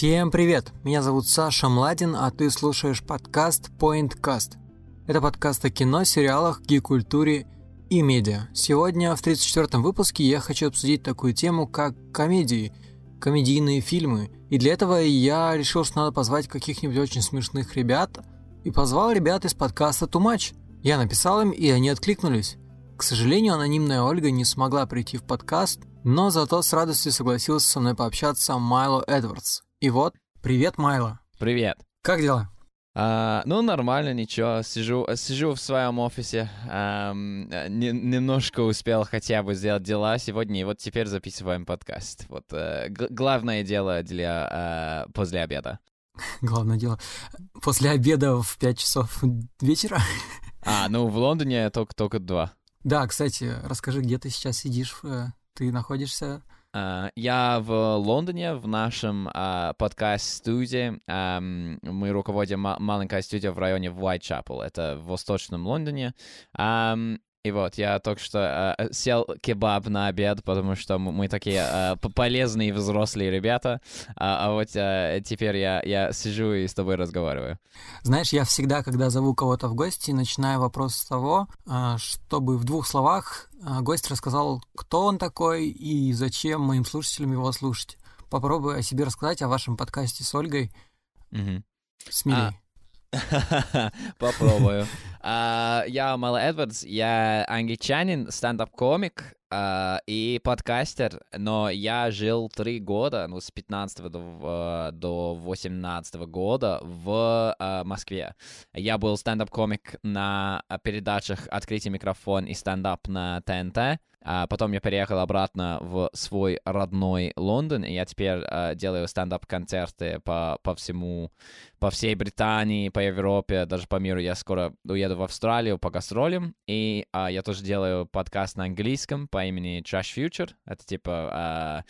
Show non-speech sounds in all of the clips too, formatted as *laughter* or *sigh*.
Всем привет! Меня зовут Саша Младин, а ты слушаешь подкаст PointCast. Это подкаст о кино, сериалах, гик-культуре и медиа. Сегодня в 34-м выпуске я хочу обсудить такую тему, как комедии, комедийные фильмы. И для этого я решил, что надо позвать каких-нибудь очень смешных ребят, и позвал ребят из подкаста Too Much. Я написал им, и они откликнулись. К сожалению, анонимная Ольга не смогла прийти в подкаст, но зато с радостью согласился со мной пообщаться Майло Эдвардс. И вот, привет, Майло. Привет. Как дела? А, ну, нормально, ничего. Сижу, сижу в своем офисе. Эм, не, немножко успел хотя бы сделать дела сегодня, и вот теперь записываем подкаст. Вот э, главное дело для э, после обеда. *laughs* Главное дело. После обеда в 5 часов вечера? А, ну в Лондоне только, только два. Да, кстати, расскажи, где ты сейчас сидишь? Э, ты находишься я в Лондоне, в нашем uh, подкаст-студии. Um, мы руководим ма- маленькой студией в районе Уайтчапел. Это в восточном Лондоне. Um, и вот, я только что э, сел кебаб на обед, потому что мы такие э, полезные взрослые ребята, а, а вот э, теперь я, я сижу и с тобой разговариваю. Знаешь, я всегда, когда зову кого-то в гости, начинаю вопрос с того, э, чтобы в двух словах э, гость рассказал, кто он такой и зачем моим слушателям его слушать. Попробуй о себе рассказать, о вашем подкасте с Ольгой. Угу. Смелей. А, *laughs* Попробую. Uh, я Мэл Эдвардс, я англичанин, стендап-комик uh, и подкастер, но я жил три года, ну, с 15 до, uh, до 18 года в Москве. Я был стендап-комик на передачах «Открытый микрофон» и стендап на ТНТ. А потом я переехал обратно в свой родной Лондон, и я теперь uh, делаю стендап-концерты по, по всему по всей Британии, по Европе, даже по миру. Я скоро уеду в Австралию по гастролям, и а, я тоже делаю подкаст на английском по имени Trash Future. Это типа а,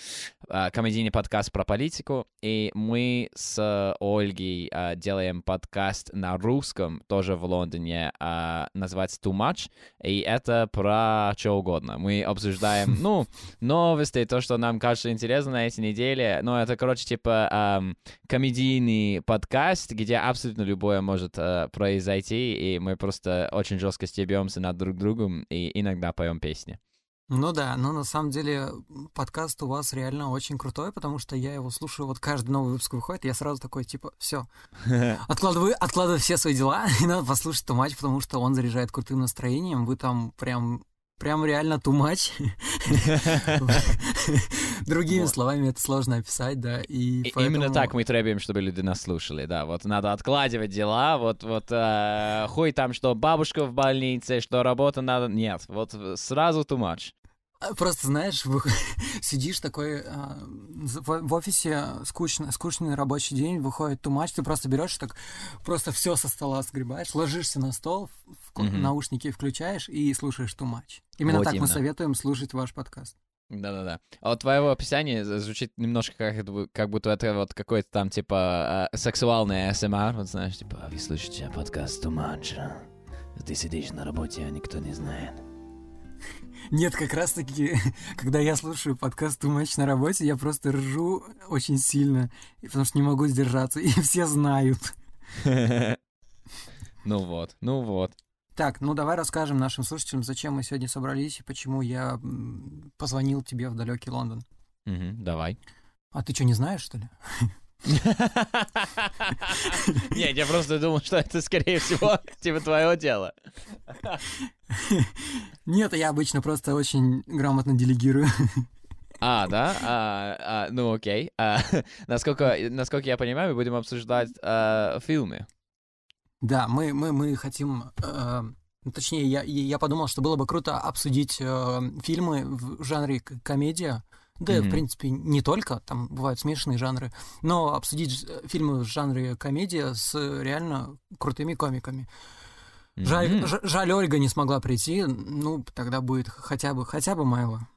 а, комедийный подкаст про политику. И мы с Ольгой а, делаем подкаст на русском, тоже в Лондоне, а, называется Too Much, и это про что угодно. Мы обсуждаем, ну, новости, то, что нам кажется интересно на этой неделе. Ну, это, короче, типа а, комедийный подкаст, подкаст, где абсолютно любое может э, произойти, и мы просто очень жестко стебемся над друг другом и иногда поем песни. Ну да, но на самом деле подкаст у вас реально очень крутой, потому что я его слушаю, вот каждый новый выпуск выходит, я сразу такой, типа, все, *laughs* откладываю, откладываю все свои дела, *laughs* и надо послушать эту матч, потому что он заряжает крутым настроением, вы там прям прям реально too much. *laughs* Другими словами это сложно описать, да. И Именно так мы требуем, чтобы люди нас слушали, да. Вот надо откладывать дела, вот, вот э, хуй там, что бабушка в больнице, что работа надо... Нет, вот сразу too much. А, просто, знаешь, вы *laughs* сидишь такой а, в, в офисе, скучно, скучный рабочий день, выходит тумач, ты просто берешь так, просто все со стола сгребаешь, ложишься на стол, в, mm-hmm. наушники включаешь и слушаешь тумач. Именно вот так именно. мы советуем слушать ваш подкаст. Да-да-да. А вот твоего описания звучит немножко как, как будто это вот какой-то там, типа, э, сексуальный СМР, вот знаешь, типа, вы слушаете подкаст Туманча, ты сидишь на работе, а никто не знает. Нет, как раз-таки, *laughs* когда я слушаю подкаст «Too Much» на работе, я просто ржу очень сильно, потому что не могу сдержаться, *laughs* и все знают. *laughs* Ну вот, ну вот. Так, ну давай расскажем нашим слушателям, зачем мы сегодня собрались и почему я позвонил тебе в далекий Лондон. Угу, давай. А ты что, не знаешь, что ли? *laughs* Нет, я просто думал, что это, скорее всего, *laughs* типа твое дело. *laughs* Нет, я обычно просто очень грамотно делегирую. А, да? А, а, ну окей. А, насколько, насколько я понимаю, мы будем обсуждать а, фильмы. Да, мы, мы, мы хотим... Э, точнее, я, я подумал, что было бы круто обсудить э, фильмы в жанре комедия, да, mm-hmm. в принципе, не только, там бывают смешанные жанры, но обсудить фильмы в жанре комедия с реально крутыми комиками. Mm-hmm. Жаль, жаль, Ольга не смогла прийти, ну, тогда будет хотя бы, хотя бы Майла.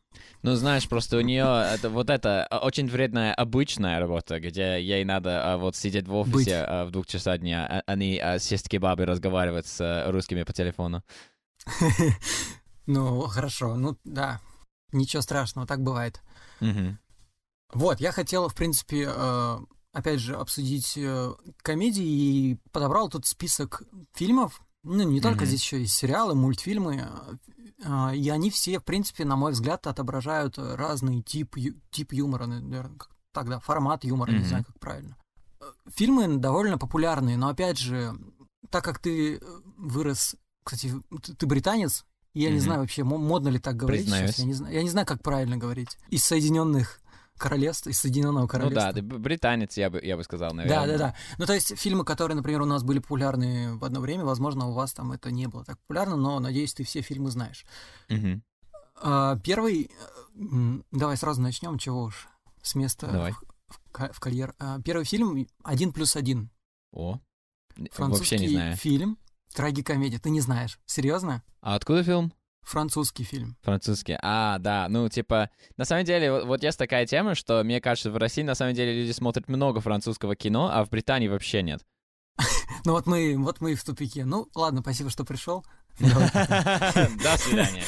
Ну, знаешь, просто у нее это вот это а, очень вредная обычная работа, где ей надо а, вот сидеть в офисе а, в двух часах дня, а, а не а, сесть кебабы разговаривать с а, русскими по телефону. *laughs* Ну, хорошо, ну да, ничего страшного, так бывает. Угу. Вот, я хотел, в принципе, э, опять же, обсудить э, комедии и подобрал тут список фильмов. Ну, не только Мгм. здесь еще есть сериалы, мультфильмы. э, И они все, в принципе, на мой взгляд, отображают разный тип, тип юмора, наверное, тогда, формат юмора, не Мгм. знаю, как правильно. Фильмы довольно популярные, но, опять же, так как ты вырос, кстати, ты британец, я не Мгм. знаю вообще, мо- модно ли так говорить сейчас, Признаюсь. я не знаю, я не знаю, как правильно говорить. Из Соединенных Королевств, из Соединенного Ну Королевства. да, ты б- британец, я бы, я бы сказал, Да, наверное. да, да. Ну, то есть фильмы, которые, например, у нас были популярны в одно время, возможно, у вас там это не было так популярно, но, надеюсь, ты все фильмы знаешь. Мгм. А, Первый, э, давай сразу начнем, чего уж, с места Давай. в, в ка- в карьер. А, Первый фильм «Один плюс один». О, Французский вообще не знаю. фильм, трагикомедия. Ты не знаешь? Серьезно? А откуда фильм? Французский фильм. Французский. А, да, ну, типа, на самом деле, вот, вот есть такая тема, что, мне кажется, в России, на самом деле, люди смотрят много французского кино, а в Британии вообще нет. *laughs* Ну вот мы, вот мы и в тупике. Ну, ладно, спасибо, что пришел. До свидания.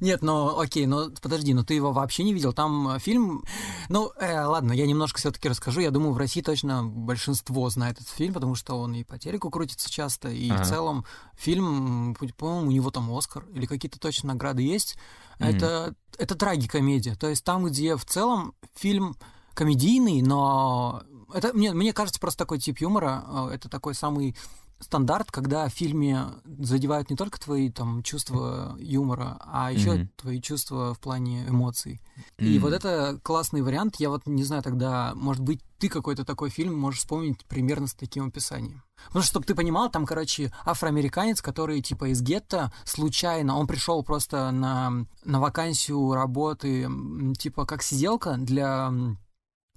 Нет, ну окей, но подожди, но ты его вообще не видел? Там э, фильм... Ну, э, ладно, я немножко все-таки расскажу. Я думаю, в России точно большинство знает этот фильм, потому что он и по телеку крутится часто, и в целом фильм, по-моему, у него там Оскар или какие-то точно награды есть. Это, это трагикомедия. То есть там, где в целом фильм комедийный, но это мне, мне кажется просто такой тип юмора. э, Это такой самый стандарт, когда в фильме задевают не только твои там чувства юмора, а еще Мгм. твои чувства в плане эмоций. И М. вот это классный вариант. Я вот не знаю тогда, может быть, ты какой-то такой фильм можешь вспомнить примерно с таким описанием. Потому что, чтобы ты понимал, там, короче, афроамериканец, который типа из гетто, случайно, он пришел просто на, на вакансию работы, типа как сиделка для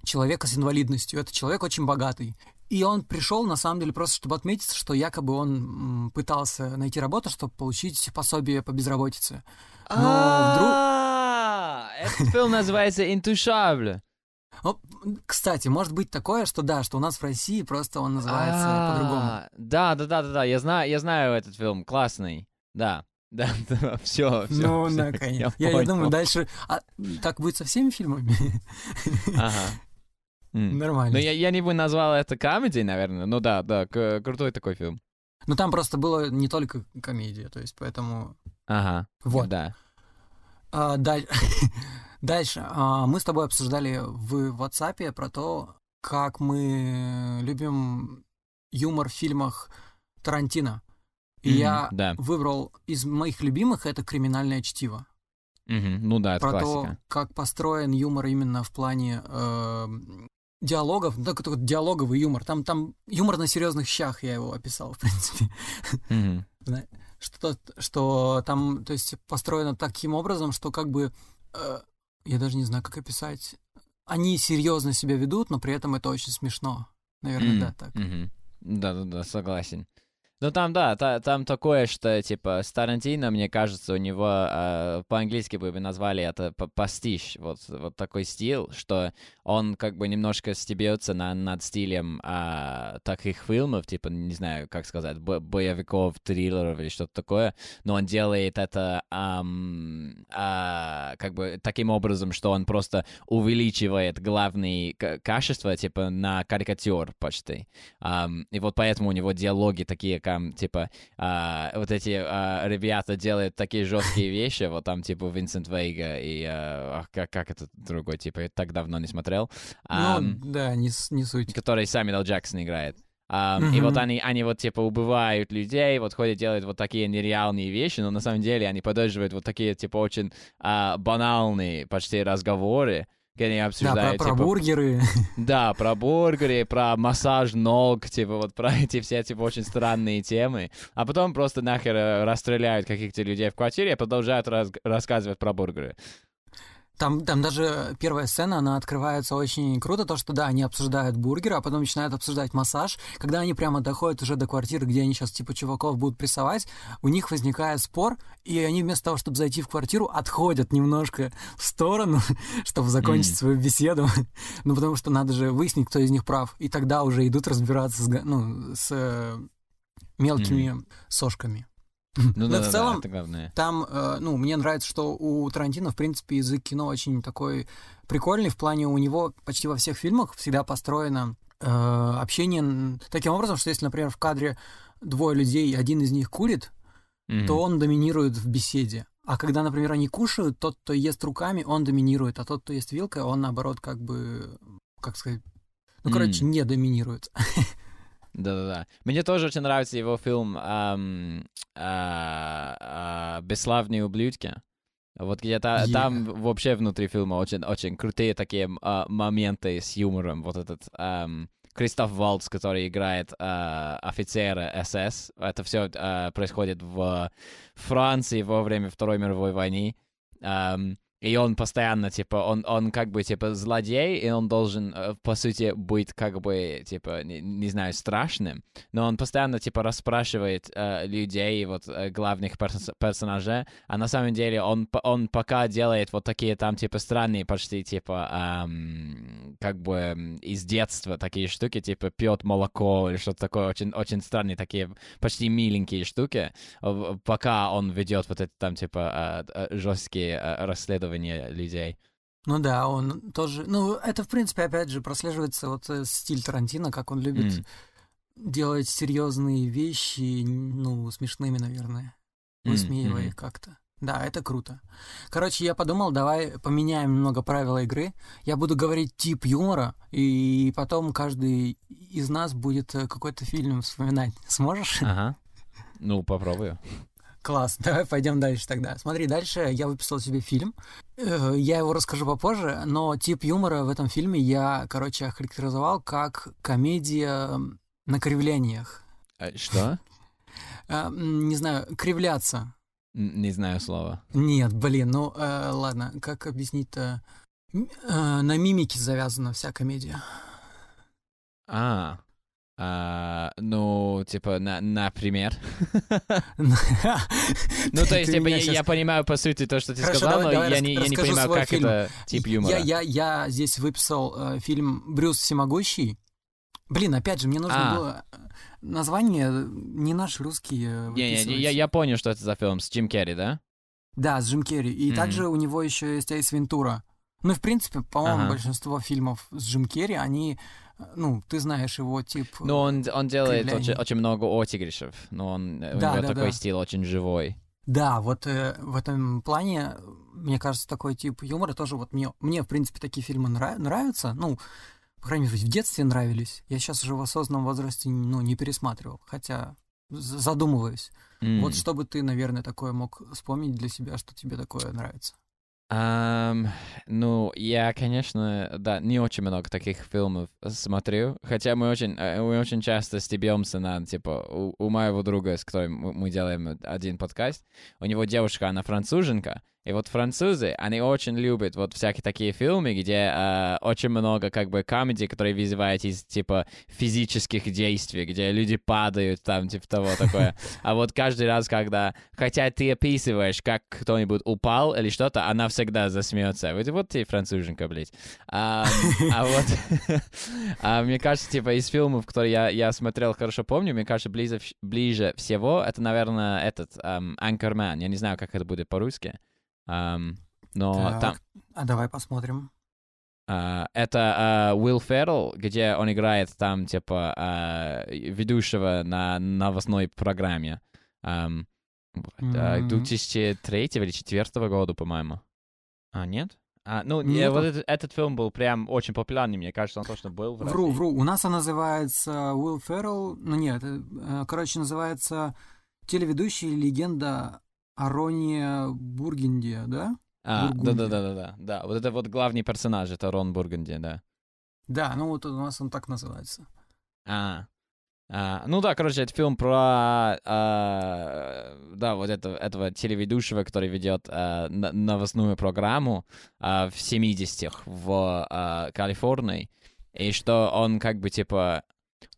человека с инвалидностью. Это человек очень богатый. И он пришел, на самом деле, просто чтобы отметиться, что якобы он пытался найти работу, чтобы получить пособие по безработице. Но вдруг... А, Этот фильм называется «Интушабль». Кстати, может быть такое, что да, что у нас в России просто он называется по-другому. А, Да, да, да, да, да, я знаю, я знаю этот фильм, классный. Да, да, *laughs* да, все, все. Ну, наконец. Я, я думаю, дальше... а, так будет со всеми фильмами? Ага. М. Нормально. Ну, я, я не бы назвал это комедией, наверное. Ну да, да, крутой такой фильм. Но там просто было не только комедия, то есть поэтому... Ага. Вот. Да. А, даль- *laughs* Дальше. А, Мы с тобой обсуждали в WhatsApp про то, как мы любим юмор в фильмах Тарантино. И Мгм, я Да. выбрал из моих любимых это «Криминальное чтиво». Мгм, Ну да, это про классика. то, как построен юмор именно в плане э, диалогов, ну, только, только диалоговый юмор. Там, там юмор на серьезных щах, я его описал, *laughs* в принципе. Мгм. Что, что там, то есть, построено таким образом, что как бы, э, я даже не знаю, как описать. Они серьезно себя ведут, но при этом это очень смешно. Наверное, да, так. мгм. Да-да-да, согласен. Ну там, да, та- там такое, что, типа, с Тарантино, мне кажется, у него а, по-английски бы назвали это пастиш, вот, вот такой стиль, что он как бы немножко стебется на, над стилем а, таких фильмов, типа, не знаю, как сказать, бо- боевиков, триллеров или что-то такое, но он делает это ам, а, как бы таким образом, что он просто увеличивает главные качества, типа, на карикатюр почти. Ам, и вот поэтому у него диалоги такие, как, типа, а, вот эти а, ребята делают такие жесткие вещи, вот там, типа, Винсент Вейга и, а, как, как этот другой, типа, я так давно не смотрел, ам, ну, да, не, не суть. который Сэмюэл Джексон играет. Ам, И вот они, они вот, типа, убивают людей, вот ходят, делают вот такие нереальные вещи, но на самом деле они поддерживают вот такие, типа, очень а, банальные почти разговоры, они Да, про, обсуждают, про типа, бургеры. *laughs* да, про бургеры, про массаж ног, типа вот про *laughs* эти все типа очень странные темы. А потом просто нахер э, расстреляют каких-то людей в квартире и продолжают раз- рассказывать про бургеры. Там, там даже первая сцена, она открывается очень круто, то, что да, они обсуждают бургер, а потом начинают обсуждать массаж. Когда они прямо доходят уже до квартиры, где они сейчас типа чуваков будут прессовать, у них возникает спор, и они вместо того, чтобы зайти в квартиру, отходят немножко в сторону, *laughs* чтобы закончить Мгм. свою беседу. *laughs* ну, потому что надо же выяснить, кто из них прав. И тогда уже идут разбираться с, ну, с э, мелкими сошками. Ну Но да, в да, целом, это главное. Там, э, ну, мне нравится, что у Тарантино, в принципе, язык кино очень такой прикольный, в плане у него почти во всех фильмах всегда построено э, общение таким образом, что если, например, в кадре двое людей, один из них курит, Мгм. то он доминирует в беседе. А когда, например, они кушают, тот, кто ест руками, он доминирует, а тот, кто ест вилкой, он, наоборот, как бы, как сказать, ну, короче, М. не доминирует. *laughs* Да-да-да. Мне тоже очень нравится его фильм ам, а, а, «Бесславные ублюдки». Вот где-то Е. там вообще внутри фильма очень, очень крутые такие а, моменты с юмором. Вот этот ам, Кристоф Валдс, который играет а, офицера СС. Это все происходит в Франции во время Второй мировой войны. Ам, и он постоянно, типа, он, он как бы, типа, злодей, и он должен, э, по сути, быть, как бы, типа, не, не знаю, страшным, но он постоянно, типа, расспрашивает э, людей, вот, э, главных перс- персонажей, а на самом деле он, он пока делает вот такие там, типа, странные почти, типа, ам, как бы из детства такие штуки, типа, пьет молоко или что-то такое, очень, очень странные такие, почти миленькие штуки, пока он ведет вот это там, типа, жесткие расследования людей. Ну да, он тоже... Ну, это, в принципе, опять же, прослеживается вот э, стиль Тарантино, как он любит М. делать серьезные вещи, ну, смешными, наверное, высмеивая мгм. их как-то. Да, это круто. Короче, я подумал, давай поменяем немного правила игры. Я буду говорить тип юмора, и потом каждый из нас будет э, какой-то фильм вспоминать. *laughs* Сможешь? Ага. Ну, попробую. Класс, *laughs* давай пойдем дальше тогда. Смотри, дальше я выписал себе фильм. Э, Я его расскажу попозже, но тип юмора в этом фильме я, короче, охарактеризовал как комедия на кривлениях. А, Что? *laughs* Э, Не знаю, кривляться. Не знаю слова. Нет, блин, ну э, ладно, как объяснить-то? Э, На мимике завязана вся комедия. А, а, ну, типа, на, например. *laughs* Ну, то есть, типа, я, понимаю, по сути, то, что ты сказал, но я, не, понимаю, как это тип юмора. Я, здесь выписал э, фильм «Брюс всемогущий». Блин, опять же, мне нужно А. было э, название э, не наш русский Не, я, понял, что это за фильм с Джим Керри, да? Да, с Джим Керри. И также у него еще есть Эйс Вентура. Ну, в принципе, по-моему, большинство фильмов с Джим Керри, они, ну, ты знаешь его тип... э, Ну, он, он делает очень, очень много отыгрышев, но он, э, у Да, него да, такой да. стиль очень живой. Да, вот э, в этом плане, э, мне кажется, такой тип юмора тоже вот мне, мне в принципе, такие фильмы нра- нравятся. Ну, по крайней мере, в детстве нравились. Я сейчас уже в осознанном возрасте, ну, не пересматривал, хотя задумываюсь. М. Вот что бы ты, наверное, такое мог вспомнить для себя, что тебе такое нравится? Ам, ну, я, конечно, да, не очень много таких фильмов смотрю, хотя мы очень, э, мы очень часто стебемся на, типа, у, у моего друга, с которым мы мы делаем один подкаст, у него девушка, она француженка, и вот французы, они очень любят вот всякие такие фильмы, где э, очень много, как бы, комедий, которые вызывают из, типа, физических действий, где люди падают, там, типа того такое. *laughs* А вот каждый раз, когда, хотя ты описываешь, как кто-нибудь упал или что-то, она всегда засмеется. Вот, вот ты француженка, блядь. А, а *laughs* вот, *laughs* а мне кажется, типа из фильмов, которые я, я смотрел, хорошо помню, мне кажется, ближе, ближе всего, это, наверное, этот ам, Anchorman. Я не знаю, как это будет по-русски. Ам, но Так, там, А давай посмотрим. а, это а, Уилл Феррелл, где он играет там, типа, а, ведущего на новостной программе. А, М. 2003 или 2004 года, по-моему. А, нет? А, ну, не, Нету. вот этот, этот фильм был прям очень популярный, мне кажется, он точно был в Вру, России. вру. У нас она называется Уилл Феррелл. Ну нет, э, короче, называется телеведущий легенда о Роне Бургенде, да? А, Бургундия. да-да-да-да. Да, вот это вот главный персонаж, это Рон Бурgunди, да. Да, ну вот у нас он так называется. А, а, ну да, короче, это фильм про, а, да, вот это, этого телеведущего, который ведет а, новостную программу а, в 70-х в а, Калифорнии, и что он как бы типа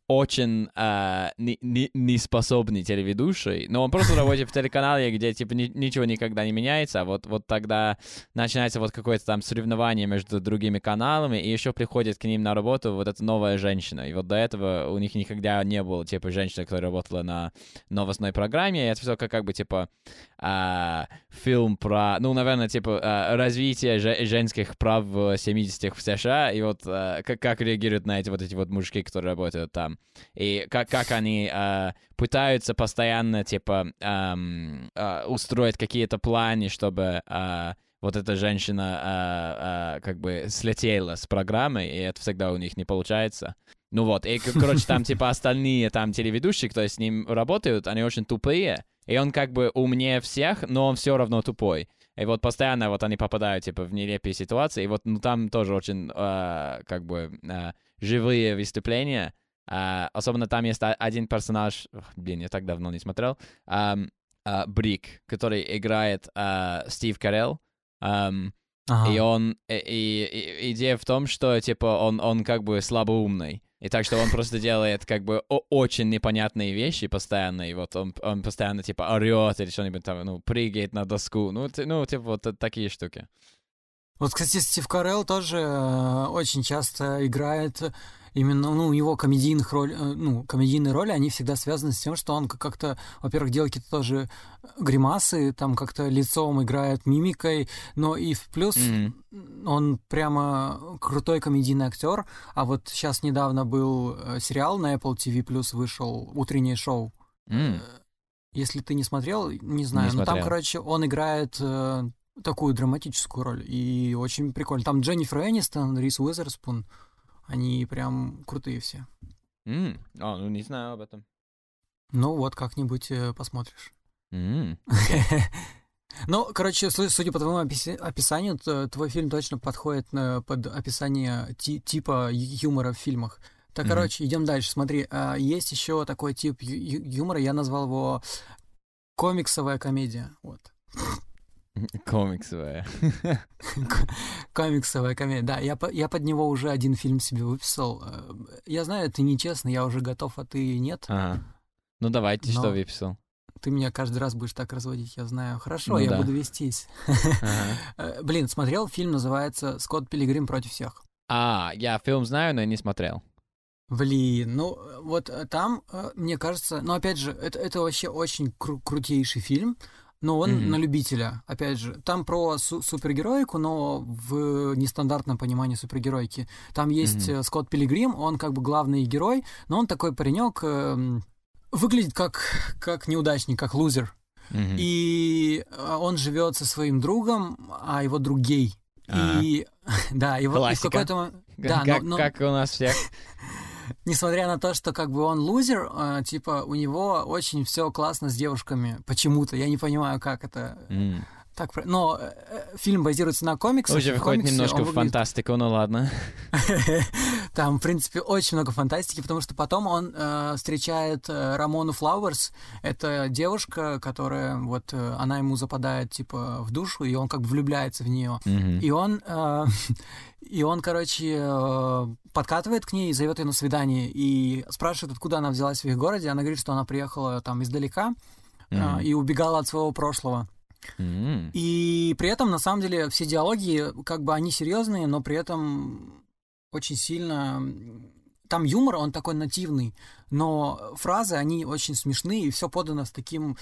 очень э, не, не, неспособный телеведущий, но он просто *laughs* работает в телеканале, где типа ни, ничего никогда не меняется, а вот, вот тогда начинается вот какое-то там соревнование между другими каналами, и еще приходит к ним на работу вот эта новая женщина, и вот до этого у них никогда не было типа женщины, которая работала на новостной программе, и это все как, как бы типа э, фильм про, ну, наверное, типа э, развитие же, женских прав в 70-х в США, и вот э, как, как реагируют на эти вот эти вот мужики, которые работают там. И как, как они э, пытаются постоянно, типа, э, э, устроить какие-то планы, чтобы э, вот эта женщина э, э, как бы слетела с программы, и это всегда у них не получается. Ну вот, и, короче, там, типа, остальные там телеведущие, кто с ним работают, они очень тупые, и он как бы умнее всех, но он все равно тупой. И вот постоянно вот они попадают, типа, в нелепые ситуации, и вот, ну, там тоже очень, э, как бы, э, живые выступления, Uh, особенно там есть один персонаж, блин, я так давно не смотрел, um, uh, Брик, который играет uh, Стив Карелл. Um, ага. И он, и, и, идея в том, что, типа, он, он как бы слабоумный. И так что он просто делает как бы очень непонятные вещи постоянно, и вот он, он постоянно типа орет или что-нибудь там, ну, прыгает на доску, ну, ну типа вот такие штуки. Вот, кстати, Стив Карелл тоже э, очень часто играет именно, ну, у него комедийных роль, э, ну, комедийные роли, они всегда связаны с тем, что он как-то, во-первых, делает какие-то тоже гримасы, там как-то лицом играет мимикой, но и в плюс mm-hmm. он прямо крутой комедийный актер. А вот сейчас недавно был э, сериал на Apple TV Plus вышел утреннее шоу. Mm. Если ты не смотрел, не знаю, не но там, короче, он играет э, такую драматическую роль и очень прикольно. Там Дженнифер Энистон, Рис Уизерспун. Они прям крутые все. Mm. А, ну не знаю об этом. Ну вот, как-нибудь э, посмотришь. Mm. *laughs* Ну, короче, судя по твоему описанию, твой фильм точно подходит под описание типа юмора в фильмах. Так, mm-hmm. короче, идем дальше. Смотри, а, есть еще такой тип юмора, я назвал его комиксовая комедия. Вот. *laughs* Комиксовая. *laughs* Комиксовая комедия. Да, я, я под него уже один фильм себе выписал. Э, я знаю, ты нечестно, я уже готов, а ты нет. Ага. Ну давай, ты что выписал? Ты меня каждый раз будешь так разводить, я знаю. Хорошо, ну, я да. буду вестись. *laughs* Ага. Э, блин, смотрел фильм, называется «Скотт Пилигрим против всех». А, я фильм знаю, но не смотрел. Блин, ну вот э, там, мне кажется, ну опять же, это, это вообще очень кру- крутейший фильм но он mm-hmm. на любителя, опять же. Там про су- супергероику, но в нестандартном понимании супергероики. Там есть mm-hmm. Скотт Пилигрим, он как бы главный герой, но он такой паренек, э, выглядит как, как неудачник, как лузер. Mm-hmm. И э, он живет со своим другом, а его друг гей. А-а-а. И *laughs* да, и вот в какой-то да, как, но, но... как у нас всех. *laughs* несмотря на то, что как бы он лузер, э, типа у него очень все классно с девушками. Почему-то. Я не понимаю, как это. Mm. Так, но э, э, фильм базируется на комиксах. Уже выходит немножко в выглядит... фантастику, ну ладно. *laughs* Там, в принципе, очень много фантастики, потому что потом он э, встречает э, Рамону Флауэрс. Это девушка, которая вот э, она ему западает типа в душу, и он как бы влюбляется в нее. Mm-hmm. И он э, *laughs* и он, короче, э, подкатывает к ней, зовет ее на свидание и спрашивает, откуда она взялась в их городе. Она говорит, что она приехала там издалека mm-hmm. и убегала от своего прошлого. Mm-hmm. И при этом, на самом деле, все диалоги, как бы они серьезные, но при этом очень сильно... Там юмор, он такой нативный, но фразы, они очень смешные, и все подано с таким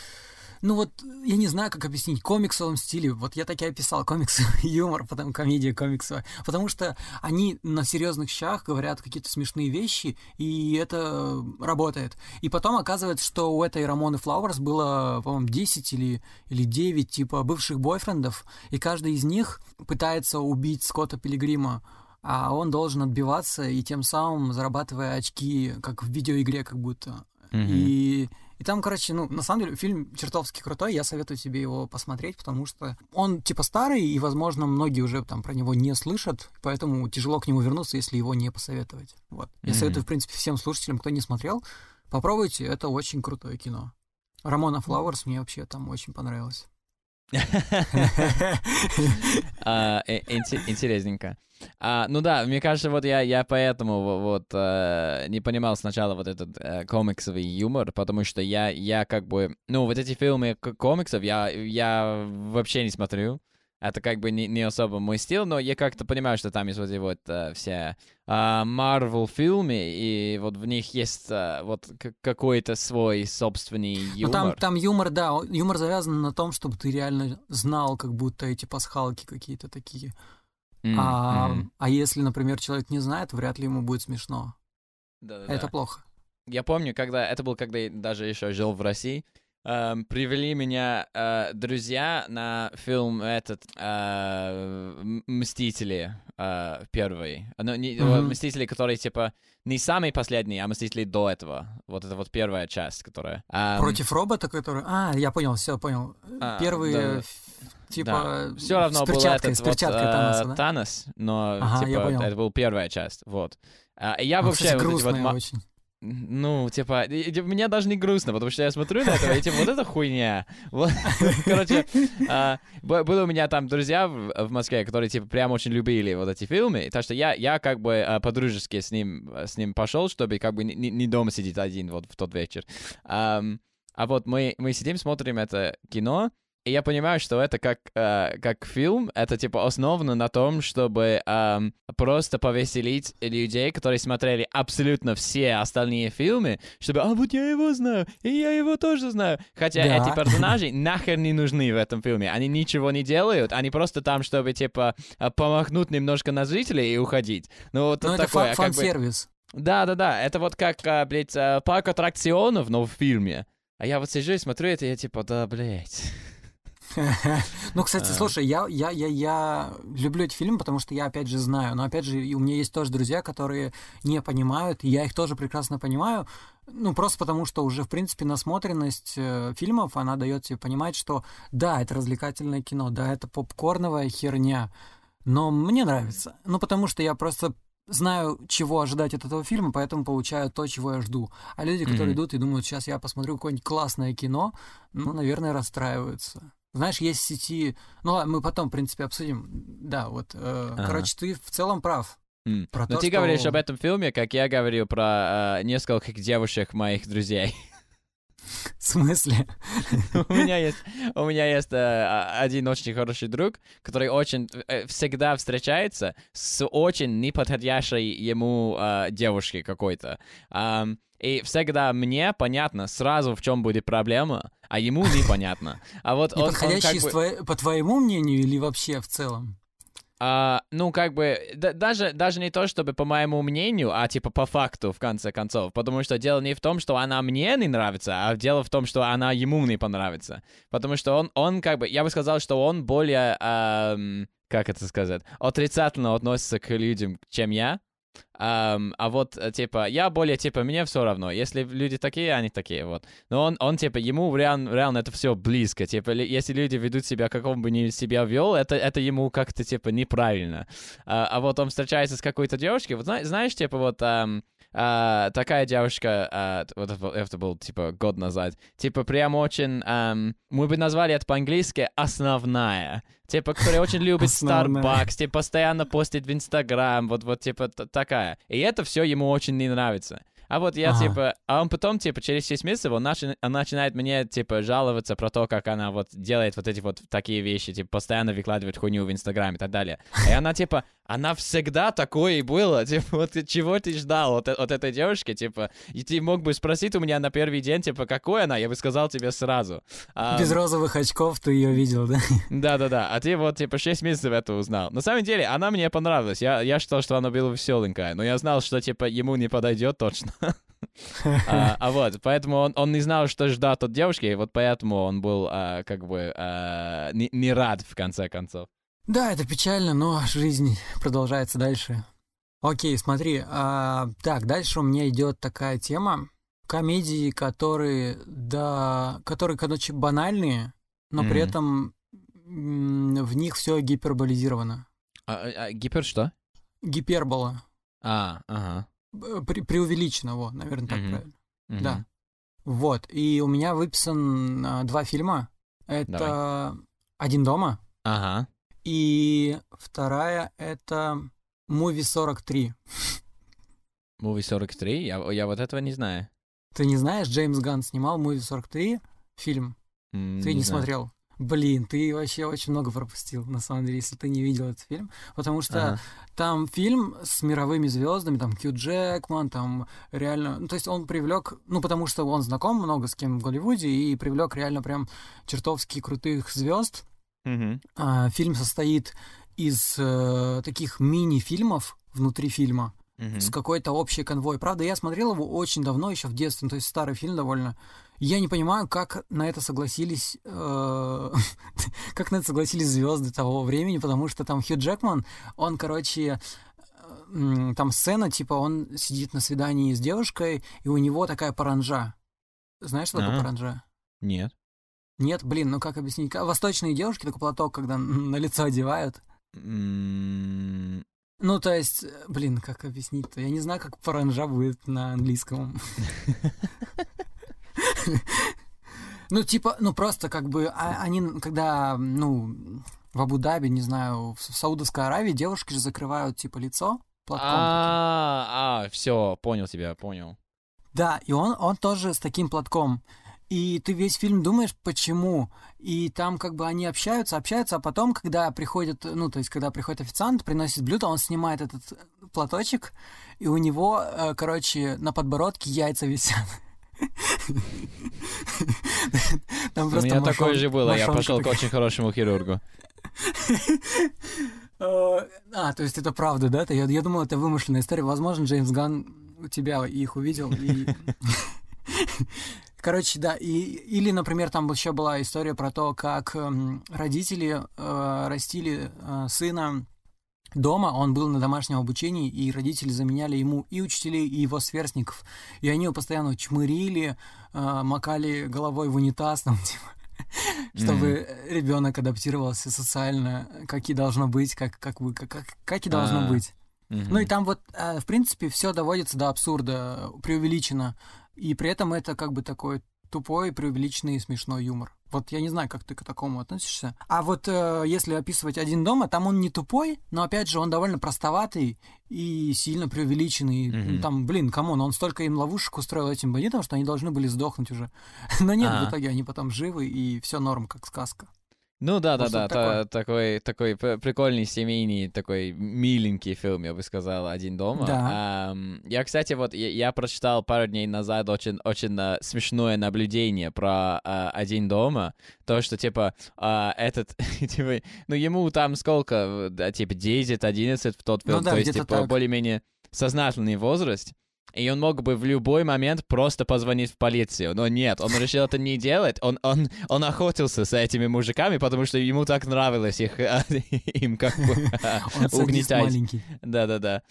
ну вот, я не знаю, как объяснить, комиксовом стиле. Вот я так и описал комиксовый *laughs* юмор, потом комедия комиксовая. Потому что они на серьезных щах говорят какие-то смешные вещи, и это работает. И потом оказывается, что у этой Рамоны Флауэрс было, по-моему, 10 или, или 9 типа бывших бойфрендов, и каждый из них пытается убить Скотта Пилигрима а он должен отбиваться и тем самым зарабатывая очки, как в видеоигре как будто. Mm-hmm. И и там, короче, ну, на самом деле, фильм чертовски крутой, я советую тебе его посмотреть, потому что он, типа, старый, и, возможно, многие уже там про него не слышат, поэтому тяжело к нему вернуться, если его не посоветовать. Вот. Я mm-hmm. советую, в принципе, всем слушателям, кто не смотрел, попробуйте, это очень крутое кино. Рамона Флауэрс мне вообще там очень понравилось. А, э, интересненько. А, ну да, мне кажется, вот я, я поэтому вот э, не понимал сначала вот этот э, комиксовый юмор, потому что я, я как бы, ну, вот эти фильмы комиксов я, я вообще не смотрю. Это как бы не, не особо мой стиль, но я как-то понимаю, что там есть вот эти вот uh, все Marvel uh, фильмы, и вот в них есть uh, вот какой-то свой собственный юмор. Ну, там, там юмор, да, юмор завязан на том, чтобы ты реально знал, как будто эти пасхалки какие-то такие. Mm, а, mm. а если, например, человек не знает, вряд ли ему будет смешно. Да-да-да. Это плохо. Я помню, когда это был, когда я даже еще жил в России, эм, привели меня э, друзья на фильм этот э, Мстители э, первый. Ну, не, mm-hmm. Мстители, которые типа не самый последний, а Мстители до этого. Вот это вот первая часть, которая. Эм... Против робота, который. А, я понял, все понял. А, Первые. Да. Типа, да. все равно с перчаткой, был этот с перчаткой вот, Таноса, да? Танос, но ага, типа это был первая часть, вот. А, я Он, вообще кстати, вот вот очень. Ну, типа, мне даже не грустно, потому что я смотрю на это, и типа, вот это хуйня. Вот, *laughs* короче, а, было у меня там друзья в, в Москве, которые, типа, прям очень любили вот эти фильмы, так что я, я как бы а, по-дружески с ним, с ним пошел, чтобы как бы не, не дома сидеть один вот в тот вечер. А, а вот мы, мы сидим, смотрим это кино, и я понимаю, что это как, э, как фильм, это типа основано на том, чтобы э, просто повеселить людей, которые смотрели абсолютно все остальные фильмы, чтобы, а вот я его знаю, и я его тоже знаю. Хотя да. эти персонажи *laughs* нахер не нужны в этом фильме, они ничего не делают, они просто там, чтобы типа помахнуть немножко на зрителей и уходить. Ну вот ну, такое. Это фан-сервис. Бы... Да-да-да, это вот как, а, блядь, а, парк аттракционов, но в фильме. А я вот сижу и смотрю это, и я типа, да, блядь. *laughs* *laughs* Ну, кстати, слушай, я, я, я, я люблю эти фильмы, потому что я, опять же, знаю. Но, опять же, у меня есть тоже друзья, которые не понимают, и я их тоже прекрасно понимаю. Ну, просто потому что уже, в принципе, насмотренность э, фильмов, она дает тебе понимать, что да, это развлекательное кино, да, это попкорновая херня, но мне нравится. Ну, потому что я просто знаю, чего ожидать от этого фильма, поэтому получаю то, чего я жду. А люди, которые mm-hmm. идут и думают, сейчас я посмотрю какое-нибудь классное кино, ну, наверное, расстраиваются. Знаешь, есть сети... Ну ладно, мы потом, в принципе, обсудим. Да, вот. Э, ага. Короче, ты в целом прав. Mm. Про Но то, ты что... говоришь об этом фильме, как я говорил про э, нескольких девушек моих друзей. *laughs* В смысле? у меня есть, у меня есть э, один очень хороший друг, который очень э, всегда встречается с очень неподходящей ему э, девушкой какой-то. Um, и всегда мне понятно сразу, в чем будет проблема, а ему непонятно. А вот он, он как бы... по твоему мнению или вообще в целом? А, ну, как бы, да, даже, даже не то, чтобы по моему мнению, а типа по факту, в конце концов. Потому что дело не в том, что она мне не нравится, а дело в том, что она ему не понравится. Потому что он, он как бы, я бы сказал, что он более, эм, как это сказать, отрицательно относится к людям, чем я. Um, а вот, э, типа, я более, типа, мне все равно. Если люди такие, они такие, вот. Но он, он типа, ему реально, реально это все близко. Типа, если люди ведут себя, как он бы не себя вел, это, это ему как-то, типа, неправильно. А, а вот он встречается с какой-то девушкой, вот знаешь, типа, вот... Um, а, такая девушка, а, вот это, это был типа год назад, типа прям очень, мы бы назвали это по-английски основная, типа, которая очень любит Starbucks, типа постоянно постит в Инстаграм, вот вот типа такая, и это все ему очень не нравится. А вот я, ага. типа, а он потом, типа, через 6 месяцев он, начи... он начинает мне, типа, жаловаться про то, как она вот делает вот эти вот такие вещи, типа, постоянно выкладывает хуйню в Инстаграме и так далее. И она, типа, она всегда такое и было, *laughs* типа, вот чего ты ждал от, от этой девушки, типа, и ты мог бы спросить у меня на первый день, типа, какой она, я бы сказал тебе сразу. А, Без розовых очков ты ее видел, да? *laughs* Да-да-да, а ты вот, типа, 6 месяцев это узнал. На самом деле, она мне понравилась, я, я считал, что она была веселенькая, но я знал, что, типа, ему не подойдет точно. *laughs* а, а вот, поэтому он, он не знал, что ждать от девушки, и вот поэтому он был а, как бы а, не, не рад в конце концов. Да, это печально, но жизнь продолжается дальше. Окей, смотри, а, так, дальше у меня идет такая тема. Комедии, которые, да, которые, короче, банальные, но mm-hmm. при этом в них все гиперболизировано. А, а, а, гипер что? Гипербола. А, ага. Пре преувеличено, вот, наверное, так mm-hmm. правильно. Mm-hmm. Да. Вот. И у меня выписан а, два фильма. Это Давай. «Один дома». Ага. И вторая — это «Муви 43». Movie 43? Я, я вот этого не знаю. Ты не знаешь, Джеймс Ганн снимал «Муви 43» фильм? М, Ты не, знаю. смотрел? Блин, ты вообще очень много пропустил, на самом деле, если ты не видел этот фильм. Потому что Ага. там фильм с мировыми звездами, там Кью Джекман, там реально... Ну, то есть он привлек, ну, потому что он знаком много с кем в Голливуде, и привлек реально прям чертовски крутых звезд. Мгм. А, фильм состоит из э, таких мини-фильмов внутри фильма Мгм. с какой-то общей конвой. Правда, я смотрел его очень давно, еще в детстве, ну, то есть старый фильм довольно. Я не понимаю, как на это согласились, э, *laughs* как на это согласились звезды того времени, потому что там Хью Джекман, он, короче, э, там сцена, типа, он сидит на свидании с девушкой, и у него такая паранжа. Знаешь, что такое А. паранжа? Нет. Нет, блин, ну как объяснить? Восточные девушки такой платок, когда на лицо одевают. Ну, то есть, э, блин, как объяснить-то? Я не знаю, как паранжа будет на английском. *laughs* *laughs* *laughs* Ну, типа, ну просто как бы а- они, когда, ну, в Абу-Даби, не знаю, в Саудовской Аравии девушки же закрывают, типа, лицо платком. А, а, все, понял тебя, понял. Да, и он, он тоже с таким платком. И ты весь фильм думаешь, почему. И там как бы они общаются, общаются, а потом, когда приходит, ну, то есть, когда приходит официант, приносит блюдо, он снимает этот платочек, и у него, э, короче, на подбородке яйца висят. *laughs* Там У меня такое же было, я пошел к очень хорошему хирургу. Э, А, то есть это правда, да? Я, я думал, это вымышленная история. Возможно, Джеймс Ган у тебя их увидел и... *laughs* Короче, да, и, или, например, там еще была история про то, как эм, родители э, растили э, сына дома, он был на домашнем обучении, и родители заменяли ему и учителей, и его сверстников. И они его постоянно чмырили, э, макали головой в унитаз, там, *laughs* типа, чтобы ребенок адаптировался социально, как и должно быть, как, как, вы, как, как, и должно А, быть. Ну и там вот, э, в принципе, все доводится до абсурда, преувеличено. И при этом это как бы такой тупой, преувеличенный и смешной юмор. Вот я не знаю, как ты к такому относишься. А вот э, если описывать один дома, там он не тупой, но опять же он довольно простоватый и сильно преувеличенный. Мгм. Там, блин, come on, он столько им ловушек устроил этим бандитам, что они должны были сдохнуть уже. *laughs* Но нет, Ага. в итоге они потом живы, и все норм, как сказка. Ну да, да, Вот да, та- такой, такой прикольный семейный, такой миленький фильм, я бы сказал, «Один дома». Да. Ам, я, кстати, вот я, я прочитал пару дней назад очень, очень а, смешное наблюдение про а, «Один дома», то, что, типа, а, этот, *laughs* типа, ну, ему там сколько, типа, 10-11 в тот Ну фильм, да, то есть, типа, более-менее сознательный возраст, и он мог бы в любой момент просто позвонить в полицию. Но нет, он решил это не делать. Он, он, он охотился с этими мужиками, потому что ему так нравилось их, *laughs* им как бы угнетать. Да-да-да.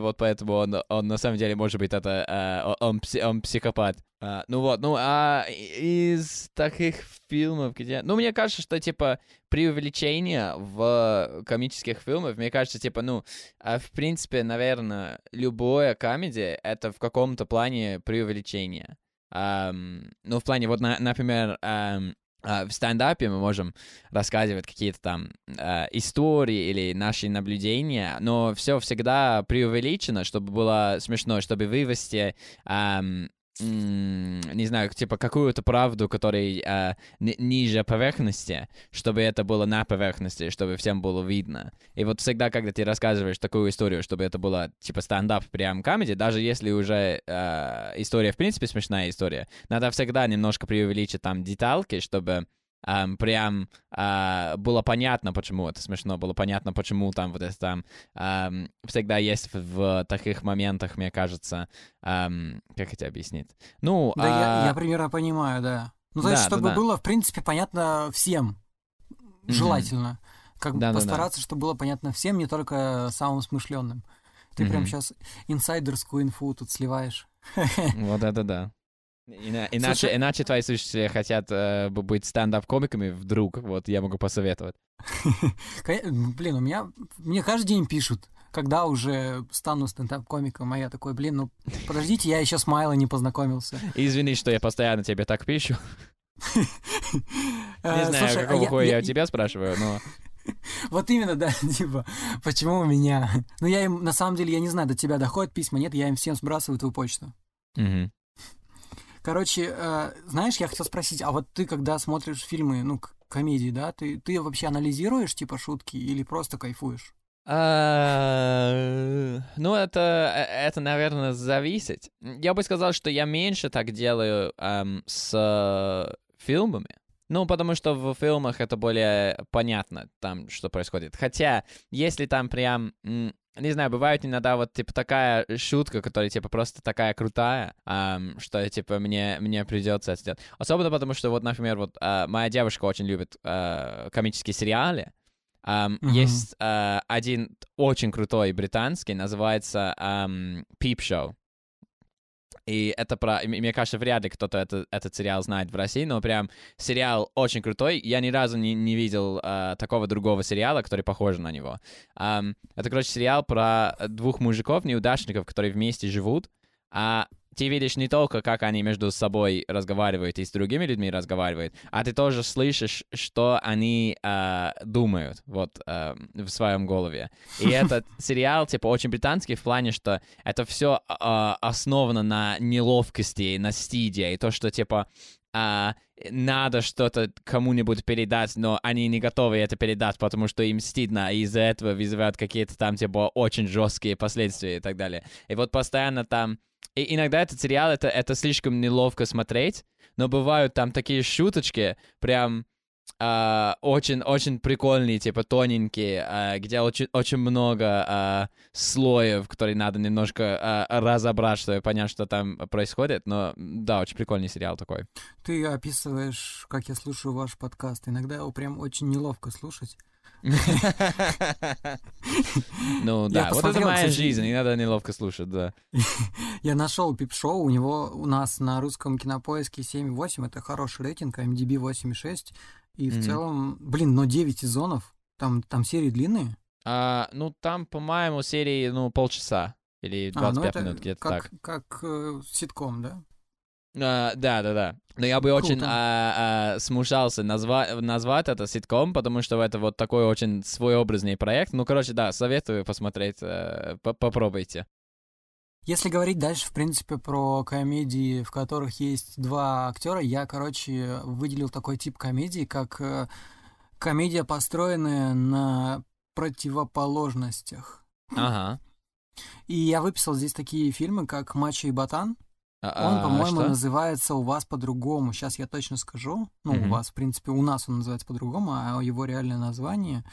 Вот поэтому он, он на самом деле, может быть, это а, он, он психопат. А, ну вот, ну а из таких фильмов, где... Ну, мне кажется, что, типа, преувеличение в комических фильмах, мне кажется, типа, ну, а, в принципе, наверное, любое комедия — это в каком-то плане преувеличение. Ам, ну, в плане, вот, на- например, ам, а, в стендапе мы можем рассказывать какие-то там а, истории или наши наблюдения, но все всегда преувеличено, чтобы было смешно, чтобы вывести, м, не знаю, типа какую-то правду, которая ни- ниже поверхности, чтобы это было на поверхности, чтобы всем было видно. И вот всегда, когда ты рассказываешь такую историю, чтобы это было типа стендап прям комедия, даже если уже а, история в принципе смешная история, надо всегда немножко преувеличить там детальки, чтобы ам, прям а, было понятно, почему это смешно, было понятно, почему там вот это там ам, всегда есть в, в таких моментах, мне кажется, ам, как это объяснить? Ну, Да, я, а, я примерно понимаю, да. Ну, то есть, Да, да, чтобы да. было, в принципе, понятно всем. Желательно. Как бы Да-да-да. постараться, чтобы было понятно всем, не только самым смышленным. Ты прям Мгм. сейчас инсайдерскую инфу тут сливаешь. Вот это да. Ина- иначе, Слушай- иначе твои слушатели хотят э, быть стендап-комиками вдруг, вот я могу посоветовать. *laughs* Блин, у меня... Мне каждый день пишут, когда уже стану стендап-комиком, а я такой, блин, ну подождите, я еще с Майло не познакомился. Извини, что я постоянно тебе так пишу. *laughs* Не знаю, какого хуя я у тебя спрашиваю, но... *laughs* Вот именно, да, типа, почему у меня? Ну, я им, на самом деле, я не знаю, до тебя доходят письма, нет, я им всем сбрасываю твою почту. Короче, э, знаешь, я хотел спросить, а вот ты, когда смотришь фильмы, ну, комедии, да, ты, ты вообще анализируешь, типа, шутки или просто кайфуешь? А, ну, это, э, это, наверное, зависит. Я бы сказал, что я меньше так делаю эм, с фильмами. Ну, потому что в фильмах это более понятно, там, что происходит. Хотя, если там прям не знаю, бывает иногда вот, типа, такая шутка, которая, типа, просто такая крутая, эм, что, типа, мне, мне придется это сделать. Особенно потому, что, вот, например, вот, э, моя девушка очень любит э, комические сериалы. Um, uh-huh. Есть uh, один очень крутой британский, называется um, Peep Show. И это про... Мне кажется, вряд ли кто-то это, этот сериал знает в России, но прям сериал очень крутой. Я ни разу не, не видел uh, такого другого сериала, который похож на него. Um, это, короче, сериал про двух мужиков-неудачников, которые вместе живут, а ты видишь не только, как они между собой разговаривают и с другими людьми разговаривают, а ты тоже слышишь, что они э, думают вот э, в своем голове. И *laughs* этот сериал, типа, очень британский в плане, что это все э, основано на неловкости, на стиде, и то, что, типа, а, надо что-то кому-нибудь передать, но они не готовы это передать, потому что им стыдно, и из-за этого вызывают какие-то там, типа, очень жесткие последствия и так далее. И вот постоянно там и иногда этот сериал, это, это слишком неловко смотреть, но бывают там такие шуточки, прям очень-очень uh, прикольные, типа тоненькие, uh, где очень, очень много uh, слоев, которые надо немножко разобрать, чтобы понять, что там происходит. Но да, очень прикольный сериал такой. Ты описываешь, как я слушаю ваш подкаст. Иногда его прям очень неловко слушать. *laughs* Ну да, вот это моя жизнь, не надо неловко слушать, да. *laughs* Я нашел пип-шоу, у него у нас на русском кинопоиске 7,8, это хороший рейтинг, MDB 8,6, и в целом, блин, но 9 сезонов, там, там серии длинные. А, ну там, по-моему, серии, ну, полчаса или 25 а, ну минут, где-то так. Как э, ситком, да? Да, да, да. Но я бы Круто. очень uh, uh, смущался назва- назвать это ситком, потому что это вот такой очень своеобразный проект. Ну, короче, да, советую посмотреть, uh, попробуйте. Если говорить дальше, в принципе, про комедии, в которых есть два актера, я, короче, выделил такой тип комедии, как э, комедия, построенная на противоположностях. Ага. И я выписал здесь такие фильмы, как «Мачо и Ботан», а, он, по-моему, что? называется у вас по-другому. Сейчас я точно скажу. Ну, mm-hmm. у вас, в принципе, у нас он называется по-другому, а его реальное название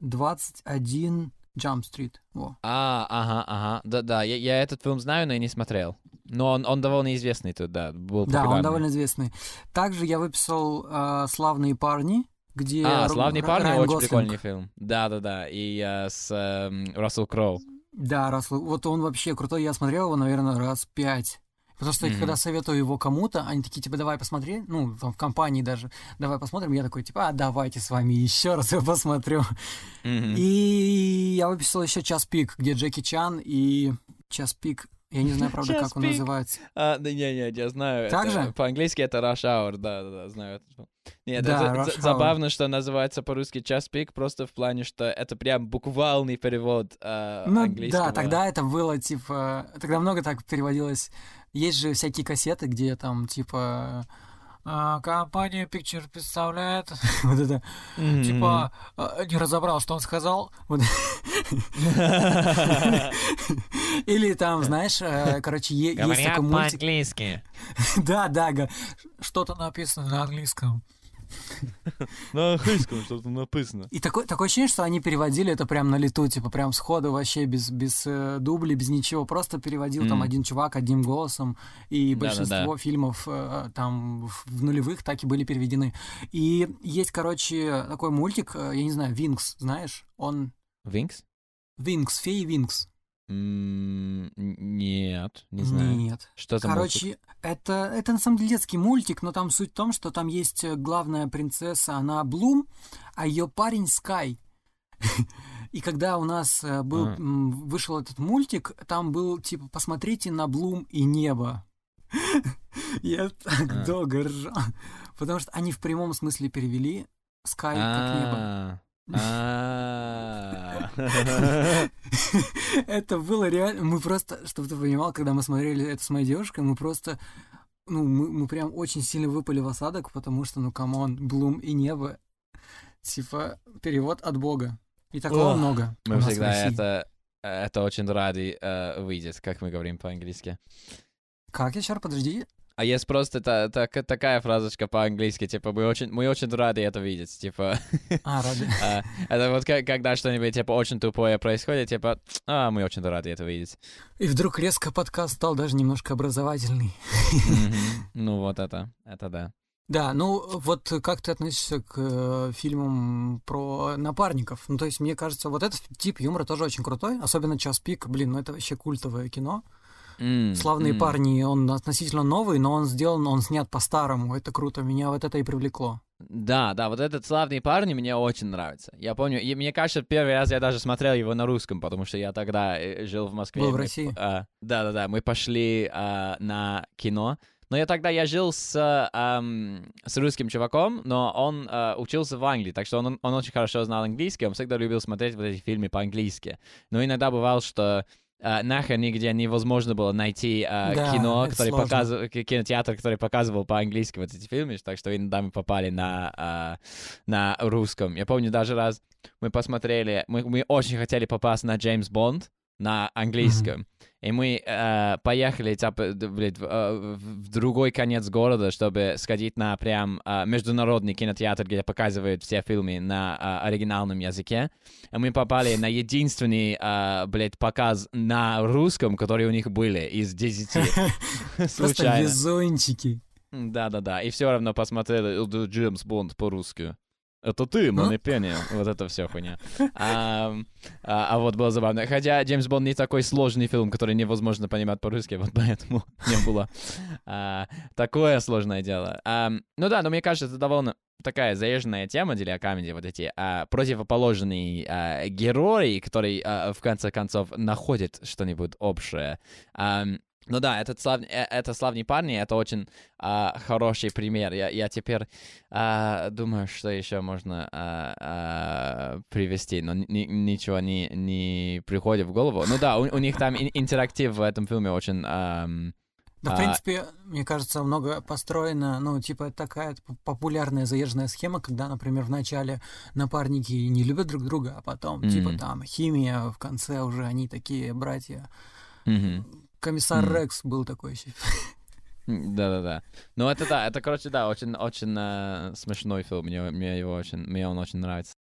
21 Jump Street. Во. А, ага, ага. Да-да, я, я этот фильм знаю, но я не смотрел. Но он, он довольно известный тут, да, был Да, он довольно известный. Также я выписал э, «Славные парни», где... А, «Славные парни» Райан очень Гослинг. прикольный фильм. Да-да-да, и э, с э, Рассел Кроу. Да, Рассел, вот он вообще крутой, я смотрел его, наверное, раз пять. Потому что mm-hmm. когда советую его кому-то, они такие, типа, давай посмотри, ну, там, в компании даже, давай посмотрим. Я такой, типа, а давайте с вами еще раз я посмотрю. Mm-hmm. И я выписал еще час пик, где Джеки Чан и час пик я не знаю, правда, как он называется. А, да не, не, я знаю. Так же? По-английски это rush hour, да, да, да, знаю это. Нет, да, это забавно, что называется по-русски час пик, просто в плане, что это прям буквальный перевод э, ну, английского. Да, тогда это было, типа, тогда много так переводилось есть же всякие кассеты, где там, типа, а, компания Picture представляет *laughs* вот это, mm-hmm. типа, а, не разобрал, что он сказал. *laughs* Или там, знаешь, э, короче, есть такой мультик. по-английски. *laughs* Да, да, что-то написано на английском. На английском что-то написано. И такое, такое ощущение, что они переводили это прям на лету, типа прям сходу вообще без, без э, дублей, без ничего. Просто переводил mm. там один чувак одним голосом, и большинство Да-да-да. фильмов э, там в нулевых так и были переведены. И есть, короче, такой мультик, э, я не знаю, Винкс, знаешь? Он... Винкс? Винкс, феи Винкс. Нет, не знаю. Нет. Что за Короче, мультик? это, это на самом деле детский мультик, но там суть в том, что там есть э, главная принцесса, она Блум, а ее парень Скай. *laughs* И когда у нас э, был, а. вышел этот мультик, там был типа «Посмотрите на Блум и небо». *laughs* Я так А. долго ржал. Потому что они в прямом смысле перевели Sky как небо. А. *laughs* Это было реально... Мы просто, чтобы ты понимал, когда мы смотрели это с моей девушкой, мы просто... Ну, мы, мы прям очень сильно выпали в осадок, потому что, ну, камон, Блум и небо. Типа, перевод от Бога. И такого Ох, много. Мы всегда это, это очень рады э, выйдет, как мы говорим по-английски. Как, Ящар, подожди? А есть просто та- та- такая фразочка по-английски, типа, мы очень, мы очень рады это видеть, типа, А, рады. *laughs* а, это вот когда что-нибудь, типа, очень тупое происходит, типа, а, мы очень рады это видеть. И вдруг резко подкаст стал даже немножко образовательный. Ну, вот это, это да. Да, ну вот как ты относишься к э, фильмам про напарников? Ну, то есть, мне кажется, вот этот тип юмора тоже очень крутой, особенно «Час пик», блин, ну это вообще культовое кино. М, «Славные м. парни», он относительно новый, но он сделан, он снят по-старому, это круто, меня вот это и привлекло. Да, да, вот этот славный парень мне очень нравится. Я помню, и мне кажется, первый раз я даже смотрел его на русском, потому что я тогда э, жил в Москве. Был в Мы, России? а, Да-да-да, мы пошли а, на кино. Но я тогда я жил с, ам, с русским чуваком, но он а, учился в Англии, так что он, он очень хорошо знал английский, он всегда любил смотреть вот эти фильмы по-английски. Но иногда бывало, что а, нахер нигде невозможно было найти а, Да, кино, который показывал, кинотеатр, который показывал по-английски вот эти фильмы, так что иногда мы попали на, а, на русском. Я помню даже раз мы посмотрели, мы, мы очень хотели попасть на Джеймс Бонд на английском. И мы э, поехали типа, блядь, в, э, в- в другой конец города, чтобы сходить на прям э, международный кинотеатр, где показывают все фильмы на э, оригинальном языке. И мы попали на единственный, э, блядь, показ на русском, который у них были из 10. *laughs* Просто везунчики. Да-да-да. И все равно посмотрели «Да, Джеймс Бонд по-русски. Это ты, Ну? Манепене. Вот это все хуйня. А, а, а вот было забавно. Хотя Джеймс Бонд не такой сложный фильм, который невозможно понимать по-русски, вот *laughs* поэтому не было а, такое сложное дело. А, ну да, но мне кажется, это довольно такая заезженная тема для комедии, вот эти а, противоположные а, герои, которые а, в конце концов находят что-нибудь общее. Ам, ну да, этот слав... э, это славные парни, это очень а, хороший пример. Я, я теперь а, думаю, что еще можно а, а, привести, но ни- ничего не, не приходит в голову. Ну да, у, у них там ин- интерактив в этом фильме очень... ам, Да, в А- принципе, мне кажется, много построено, ну, типа, такая популярная заезженная схема, когда, например, в начале напарники не любят друг друга, а потом, типа, Мгм. там, химия, в конце уже они такие братья. мгм. Комиссар. Рекс был такой еще. Да-да-да. Ну это да, это, короче, да, очень, очень э, смешной фильм. Мне, мне его очень, мне он очень нравится.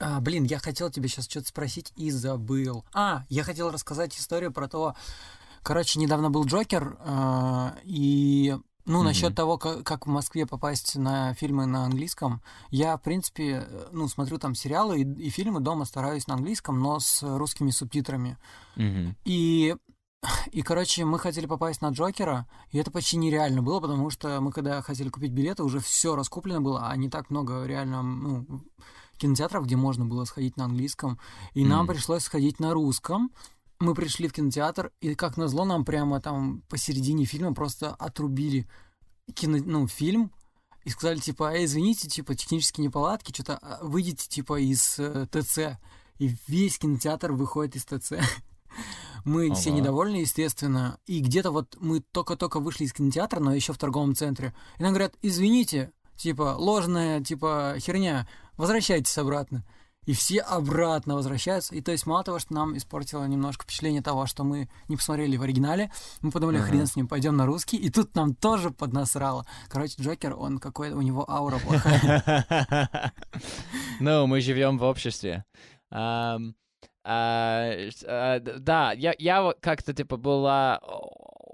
А, блин, я хотел тебе сейчас что-то спросить и забыл. А, я хотел рассказать историю про то, короче, недавно был Джокер, а, и, ну, Мгм. насчет того, как, как в Москве попасть на фильмы на английском, я, в принципе, э, ну, смотрю там сериалы и, и фильмы дома стараюсь на английском, но с русскими субтитрами. Мгм. И, и, короче, мы хотели попасть на Джокера, и это почти нереально было, потому что мы, когда хотели купить билеты, уже все раскуплено было, а не так много реально, ну, кинотеатров, где можно было сходить на английском. И нам Мгм. пришлось сходить на русском. Мы пришли в кинотеатр, и, как назло, нам прямо там посередине фильма просто отрубили кино, ну, фильм, и сказали, типа, эй, извините, типа, технические неполадки, что-то а, выйдите, типа, из э, ТЦ. И весь кинотеатр выходит из ТЦ. *laughs* Мы все Ага. недовольны, естественно. И где-то вот мы только-только вышли из кинотеатра, но еще в торговом центре. И нам говорят, извините, типа, ложная, типа, херня, возвращайтесь обратно. И все обратно возвращаются. И то есть мало того, что нам испортило немножко впечатление того, что мы не посмотрели в оригинале, мы подумали, Ага. хрен с ним, пойдем на русский. И тут нам тоже поднасрало. Короче, Джокер, он какой-то, у него аура плохая. *laughs* Ну, мы живем в обществе. Ам, а, а, Да, я, я как-то, типа, была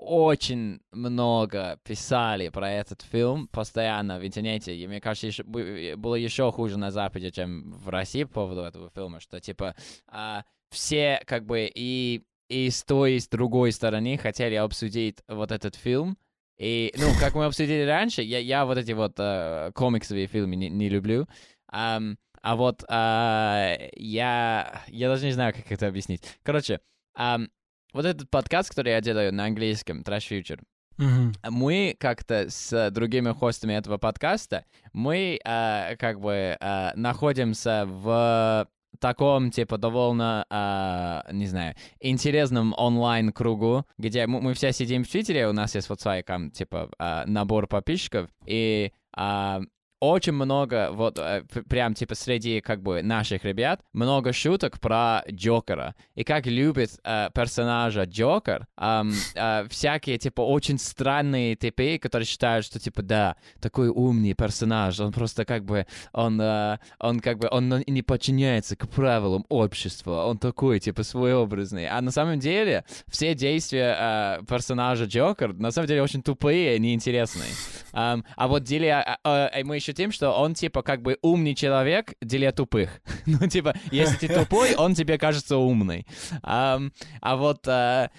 очень много писали про этот фильм постоянно в интернете, и мне кажется, бы- было еще хуже на Западе, чем в России по поводу этого фильма, что, типа, а, все, как бы, и, и с той, и с другой стороны хотели обсудить вот этот фильм, и, ну, как мы обсудили раньше, я, я вот эти вот э, комиксовые фильмы не, не люблю, Ам, а вот а, я, я даже не знаю, как это объяснить. Короче, ам, вот этот подкаст, который я делаю на английском, Trash Future, Мгм. мы как-то с другими хостами этого подкаста, мы э, как бы э, находимся в таком, типа, довольно, а, не знаю, интересном онлайн-кругу, где мы, мы все сидим в Твиттере, у нас есть вот свой, там, типа, а, набор подписчиков, и а, очень много, вот, э, прям, типа, среди, как бы, наших ребят, много шуток про Джокера. И как любит э, персонажа Джокер, ам, э, всякие, типа, очень странные типы, которые считают, что, типа, да, такой умный персонаж, он просто, как бы, он, э, он, как бы, он не подчиняется к правилам общества, он такой, типа, своеобразный. А на самом деле, все действия э, персонажа Джокер, на самом деле, очень тупые и неинтересные. Ам, а вот деле, а, а, а мы еще тем, что он, типа, как бы умный человек, деле тупых. *laughs* ну, типа, если ты тупой, он тебе кажется умный. Ам, а вот т-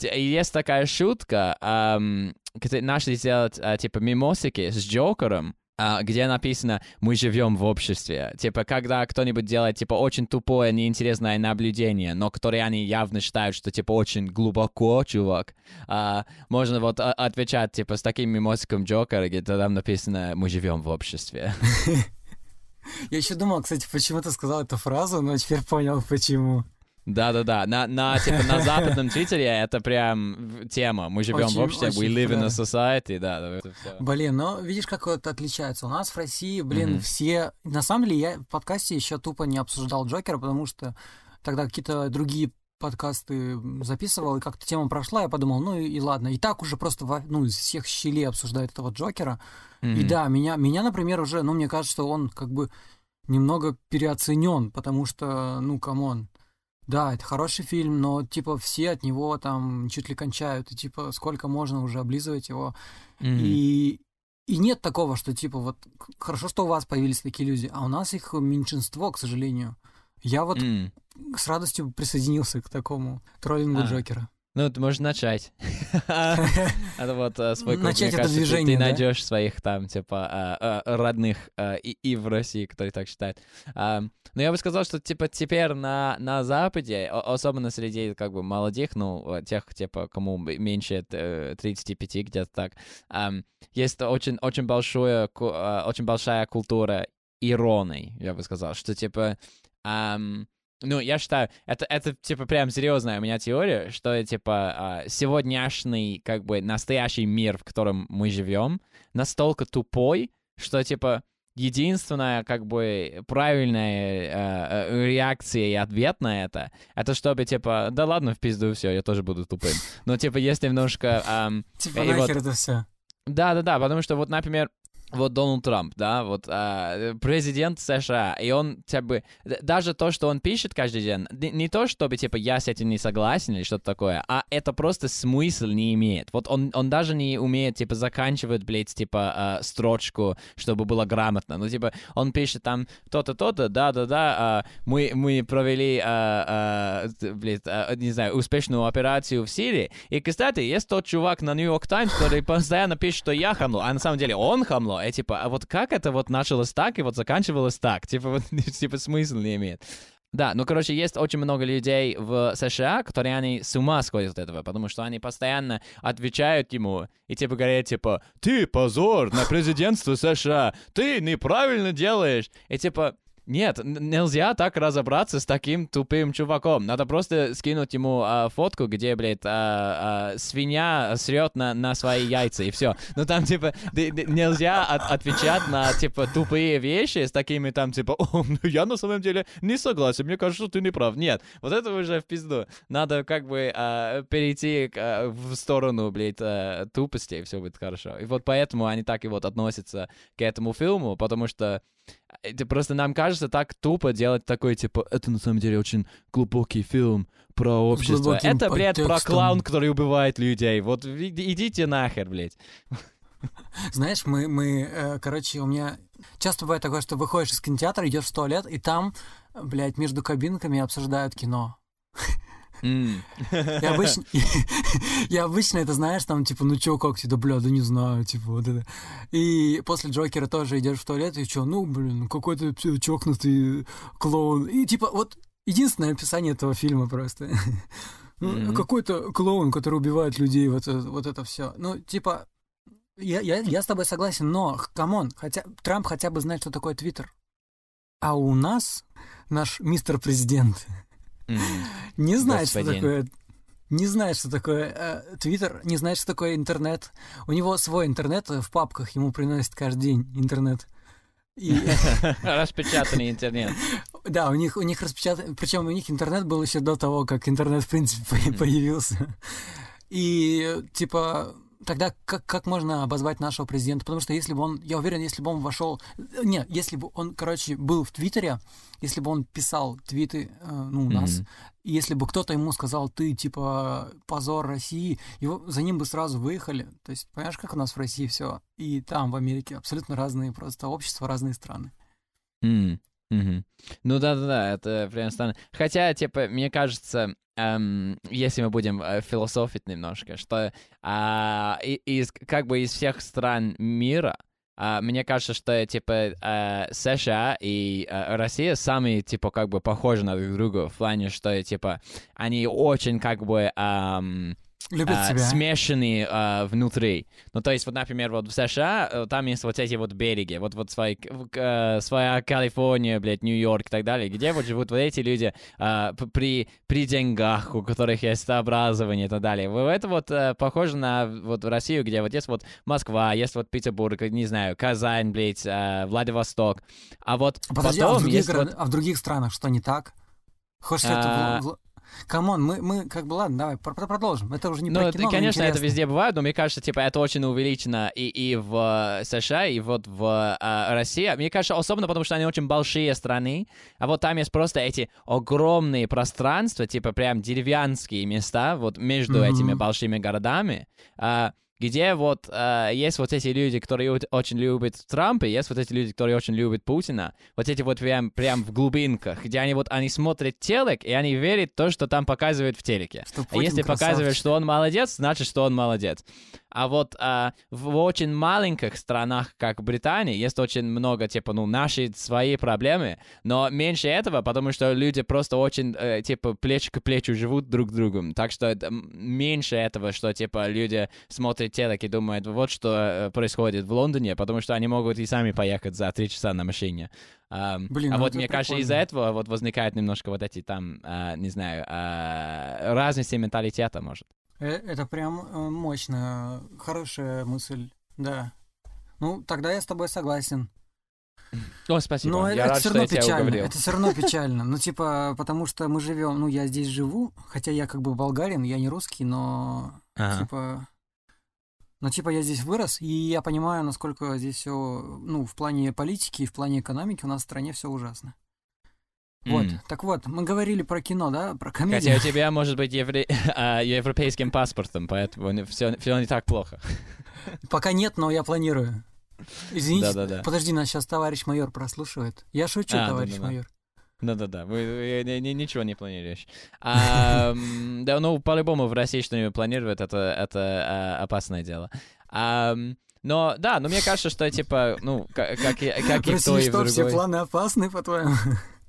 есть такая шутка, ам, где начали делать, а, типа, мимосики с Джокером, где написано «Мы живем в обществе». Типа, когда кто-нибудь делает, типа, очень тупое, неинтересное наблюдение, но которые они явно считают, что, типа, очень глубоко, чувак, а, можно вот а- отвечать, типа, с таким мимосиком Джокера, где там написано «Мы живем в обществе». *laughs* Я еще думал, кстати, почему ты сказал эту фразу, но теперь понял, почему. Да-да-да, на, на, типа, на западном *laughs* твиттере это прям в- тема. Мы живем в Очень- обществе, we очень live in a society, да, да. Блин, ну видишь, как это отличается. У нас в России, блин, Мгм. все... На самом деле я в подкасте еще тупо не обсуждал Джокера, потому что тогда какие-то другие подкасты записывал, и как-то тема прошла, я подумал, ну и, и ладно. И так уже просто во- ну, из всех щелей обсуждают этого Джокера. И Мгм. да, меня, меня, например, уже, ну, мне кажется, что он как бы немного переоценен, потому что, ну, come on. Да, это хороший фильм, но, типа, все от него там чуть ли кончают, и, типа, сколько можно уже облизывать его. Мгм. И, и нет такого, что, типа, вот, хорошо, что у вас появились такие люди, а у нас их меньшинство, к сожалению. Я вот М. с радостью присоединился к такому троллингу А. Джокера. Ну, ты можешь начать. *laughs* *laughs* Это вот э, свой круг. Мне кажется, ты- найдешь своих там, типа, а, а, родных а, и в России, которые так считают. Но я бы сказал, что, типа, теперь на Западе, особенно среди, как бы, молодых, ну, э, тех, типа, кому меньше э, 35, где-то так, есть очень очень а, очень большая культура иронии, я бы сказал, что, типа, ну, я считаю, это, это, типа, прям серьезная у меня теория, что, типа, а, сегодняшний, как бы, настоящий мир, в котором мы живем, настолько тупой, что, типа, единственная, как бы, правильная э, реакция и ответ на это, это чтобы, типа, да ладно, в пизду, все, я тоже буду тупым. Но, типа, есть немножко... ам, Типа, И вот- нахер это все. да, да, да, потому что вот, например, вот Дональд Трамп, да, вот а, президент США, и он, д- даже то, что он пишет каждый день, не, то, чтобы, типа, я с этим не согласен или что-то такое, а это просто смысл не имеет. Вот он, он даже не умеет, типа, заканчивать, блядь, типа, а, строчку, чтобы было грамотно. Ну, типа, он пишет там то-то, то-то, да-да-да, а, мы, мы провели, а, т- блядь, а, не знаю, успешную операцию в Сирии, и, кстати, есть тот чувак на Нью-Йорк Таймс, который постоянно пишет, что я хамло, а на самом деле он хамло, и типа, а вот как это вот началось так и вот заканчивалось так? Типа, вот, *laughs* типа, смысл не имеет. Да, ну, короче, есть очень много людей в США, которые они с ума сходят от этого, потому что они постоянно отвечают ему и типа говорят, типа, ты позор на президентство США, ты неправильно делаешь. И типа, нет, нельзя так разобраться с таким тупым чуваком. Надо просто скинуть ему а, фотку, где, блядь, а, а, свинья срет на, на свои яйца, и все. Ну там, типа, нельзя от- отвечать на, типа, тупые вещи с такими там, типа, о, ну я на самом деле не согласен, мне кажется, что ты не прав. Нет, вот это уже в пизду. Надо как бы а, перейти к, а, в сторону, блядь, а, тупости, и все будет хорошо. И вот поэтому они так и вот относятся к этому фильму, потому что это просто нам кажется так тупо делать такой, типа, это на самом деле очень глубокий фильм про общество. Это, блядь, про клаун, который убивает людей. Вот идите нахер, блядь. *laughs* Знаешь, мы, мы, э, короче, у меня часто бывает такое, что выходишь из кинотеатра, идешь в туалет, и там, блядь, между кабинками обсуждают кино. *laughs* И обычно, *laughs* и обычно это, знаешь, там, типа, ну чё, как тебе, да, бля, да не знаю, типа, вот это. И после Джокера тоже идешь в туалет, и чё, ну, блин, ну какой-то чокнутый клоун. И, типа, вот единственное описание этого фильма просто. *laughs* Mm-hmm. Какой-то клоун, который убивает людей, вот, вот это все. Ну, типа, я, я, я с тобой согласен, но, come on, хотя Трамп хотя бы знает, что такое Твиттер. А у нас наш мистер президент. Не знает, что такое не знает, что такое э, Твиттер, не знает, что такое интернет. У него свой интернет в папках, ему приносит каждый день интернет. И... *laughs* Распечатанный интернет. Да, у них, у них распечатан... Причем у них интернет был еще до того, как интернет, в принципе, появился. И, типа, тогда как, как можно обозвать нашего президента? Потому что если бы он, я уверен, если бы он вошел, нет, если бы он, короче, был в Твиттере, если бы он писал твиты, э, ну, у нас, mm-hmm. если бы кто-то ему сказал, ты, типа, позор России, его, за ним бы сразу выехали. То есть, понимаешь, как у нас в России все, и там, в Америке, абсолютно разные просто общества, разные страны. Mm. Mm-hmm. Ну да-да-да, это прям странно. Хотя, типа, мне кажется, эм, если мы будем э, философить немножко, что э, из, как бы из всех стран мира, Uh, мне кажется, что типа uh, США и uh, Россия самые типа как бы похожи на друг друга в плане, что типа они очень как бы um, Любят а, себя. смешанные а, внутри. Ну, то есть, вот, например, вот в США э, там есть вот эти вот береги, вот, вот свои, а, своя Калифорния, блядь, Нью-Йорк и так далее, где вот живут вот эти люди а, при, при деньгах, у которых есть образование и так далее. Это вот а, похоже на вот Россию, где вот есть вот Москва, есть вот Петербург, не знаю, Казань, блядь, а, Владивосток. А вот Подожди, потом а в, других, есть гора... вот... а в других странах что не так? Хочешь, а... это Come on, мы, мы как бы, ладно, давай продолжим. Это уже не ну, кино, конечно, это везде бывает, но мне кажется, типа, это очень увеличено и, и в э, США, и вот в а, России. Мне кажется, особенно потому, что они очень большие страны, а вот там есть просто эти огромные пространства, типа прям деревянские места, вот между mm-hmm. этими большими городами. А, где вот э, есть вот эти люди, которые очень любят Трампа, есть вот эти люди, которые очень любят Путина, вот эти вот прям, прям в глубинках, где они вот, они смотрят телек, и они верят в то, что там показывают в телеке. Что а если показывают, что он молодец, значит, что он молодец. А вот а, в очень маленьких странах, как Британия, есть очень много, типа, ну, наши свои проблемы, но меньше этого, потому что люди просто очень, э, типа, плечо к плечу живут друг с другом. Так что это, меньше этого, что, типа, люди смотрят телек и думают, вот что э, происходит в Лондоне, потому что они могут и сами поехать за три часа на машине. Um, Блин, а ну вот мне прикольно. кажется, из-за этого вот возникает немножко вот эти там, uh, не знаю, uh, разности менталитета, может. Э, это прям э, мощно, хорошая мысль, да. Ну, тогда я с тобой согласен. О, спасибо. Но я это рад, все равно печально. Это все равно печально. Ну, типа, потому что мы живем, ну, я здесь живу, хотя я как бы болгарин, я не русский, но ага. типа. Ну, типа, я здесь вырос, и я понимаю, насколько здесь все, ну, в плане политики и в плане экономики у нас в стране все ужасно. Вот, mm. так вот, мы говорили про кино, да, про комедию. Хотя у тебя может быть евре... *laughs* а, европейским паспортом, поэтому все, все не так плохо. *laughs* Пока нет, но я планирую. Извините, да, да, да. подожди, нас сейчас товарищ майор прослушивает. Я шучу, а, товарищ да, да, майор. Да-да-да, вы, вы, вы ничего не планируешь. А, *laughs* да, ну, по-любому в России что-нибудь планируют, это, это а, опасное дело. А, но, да, но мне кажется, что, типа, ну, как, как, как и в той, и в другой... все планы опасны, по-твоему?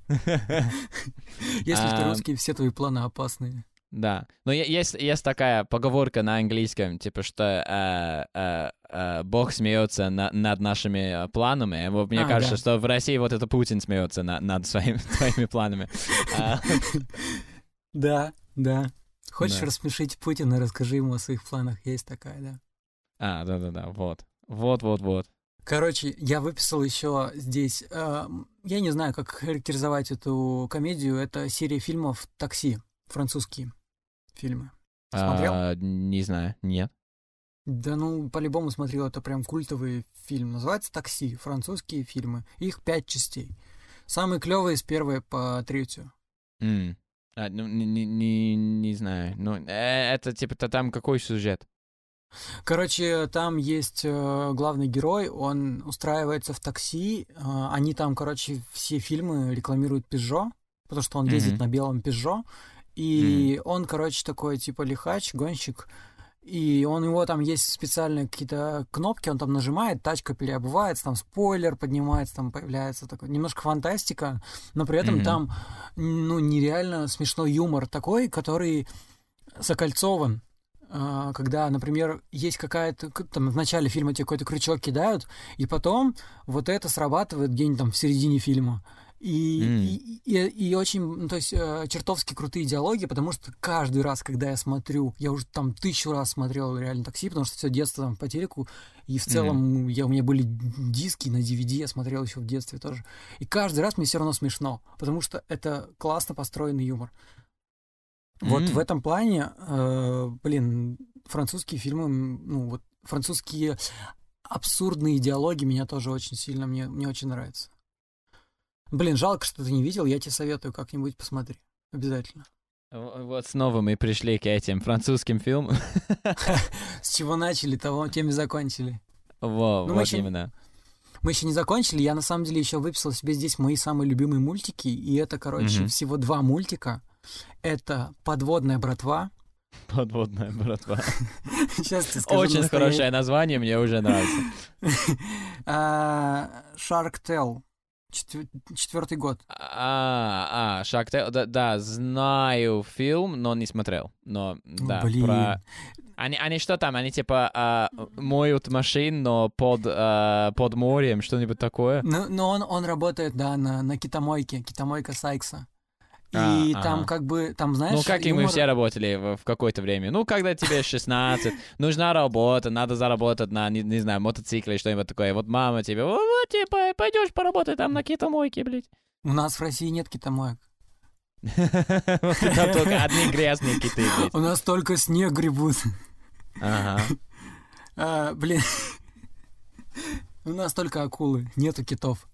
*laughs* Если ты русский, все твои планы опасные. Да. Но есть, есть такая поговорка на английском, типа, что э, э, э, Бог смеется на, над нашими планами. Вот мне а, кажется, да. что в России вот это Путин смеется на, над своими *laughs* твоими планами. А. *laughs* Да, да. Хочешь рассмешить Путина, расскажи ему о своих планах. Есть такая, да. А, да-да-да, вот. Вот-вот-вот. Короче, я выписал еще здесь, э, я не знаю, как характеризовать эту комедию. Это серия фильмов «Такси», французские фильмы. Смотрел? А, не знаю, нет. Да ну, по-любому смотрел, это прям культовый фильм. Называется «Такси», французские фильмы. Их пять частей. Самые клевые с первой по третью. Mm. А, ну, не, не, не знаю. Ну, э, это типа-то там какой сюжет? Короче, там есть э, главный герой, он устраивается в такси. Э, они там, короче, все фильмы рекламируют Peugeot, потому что он mm-hmm. ездит на белом Peugeot. И mm-hmm. он, короче, такой типа лихач, гонщик. И он его там есть специальные какие-то кнопки, он там нажимает, тачка переобувается, там спойлер поднимается, там появляется такой немножко фантастика, но при этом mm-hmm. там ну нереально смешной юмор такой, который закольцован. А, когда, например, есть какая-то, там в начале фильма тебе какой-то крючок кидают, и потом вот это срабатывает где-нибудь там в середине фильма. И, М. и, и- и очень, ну, то есть, э, чертовски крутые диалоги, потому что каждый раз, когда я смотрю, я уже там тысячу раз смотрел реально такси, потому что все детство там по телеку, и в целом я, у меня были диски на DVD, я смотрел еще в детстве тоже. И каждый раз мне все равно смешно, потому что это классно построенный юмор. Вот в этом плане, э, блин, французские фильмы, ну вот французские абсурдные диалоги меня тоже очень сильно, мне, мне очень нравятся. Блин, жалко, что ты не видел, я тебе советую как-нибудь посмотри. Обязательно. В- Вот снова мы пришли к этим французским фильмам. *laughs* С чего начали, того тем и закончили. Во, Ну, вот именно. Мы еще не закончили, я на самом деле еще выписал себе здесь мои самые любимые мультики, и это, короче, Мгм. всего два мультика. Это «Подводная братва». *laughs* Подводная братва. *laughs* Сейчас тебе скажу Очень настоящее. хорошее название, мне уже нравится. *laughs* А, Shark Tale. Четвер- Четвертый год. А, а, Шаг Тейл, да, да, знаю фильм, но не смотрел. Но, да, блин. про... Они, они что там? Они типа а, моют машин, но под, а, под морем, что-нибудь такое? Ну, но он, он работает, да, на, на китомойке, китомойка Сайкса. И А, там ага. как бы, там, знаешь, ну, как и мы юмор- все работали в, в какое-то время. Ну, когда тебе 16, *laughs* нужна работа, надо заработать на, не, не знаю, мотоцикле, что-нибудь такое. Вот мама тебе, вот, вот, типа, пойдешь поработай там на китомойке, блядь. У нас в России нет китомоек. Там только одни грязные киты. У нас только снег гребут. Ага. А, блин. У нас только акулы, нету китов.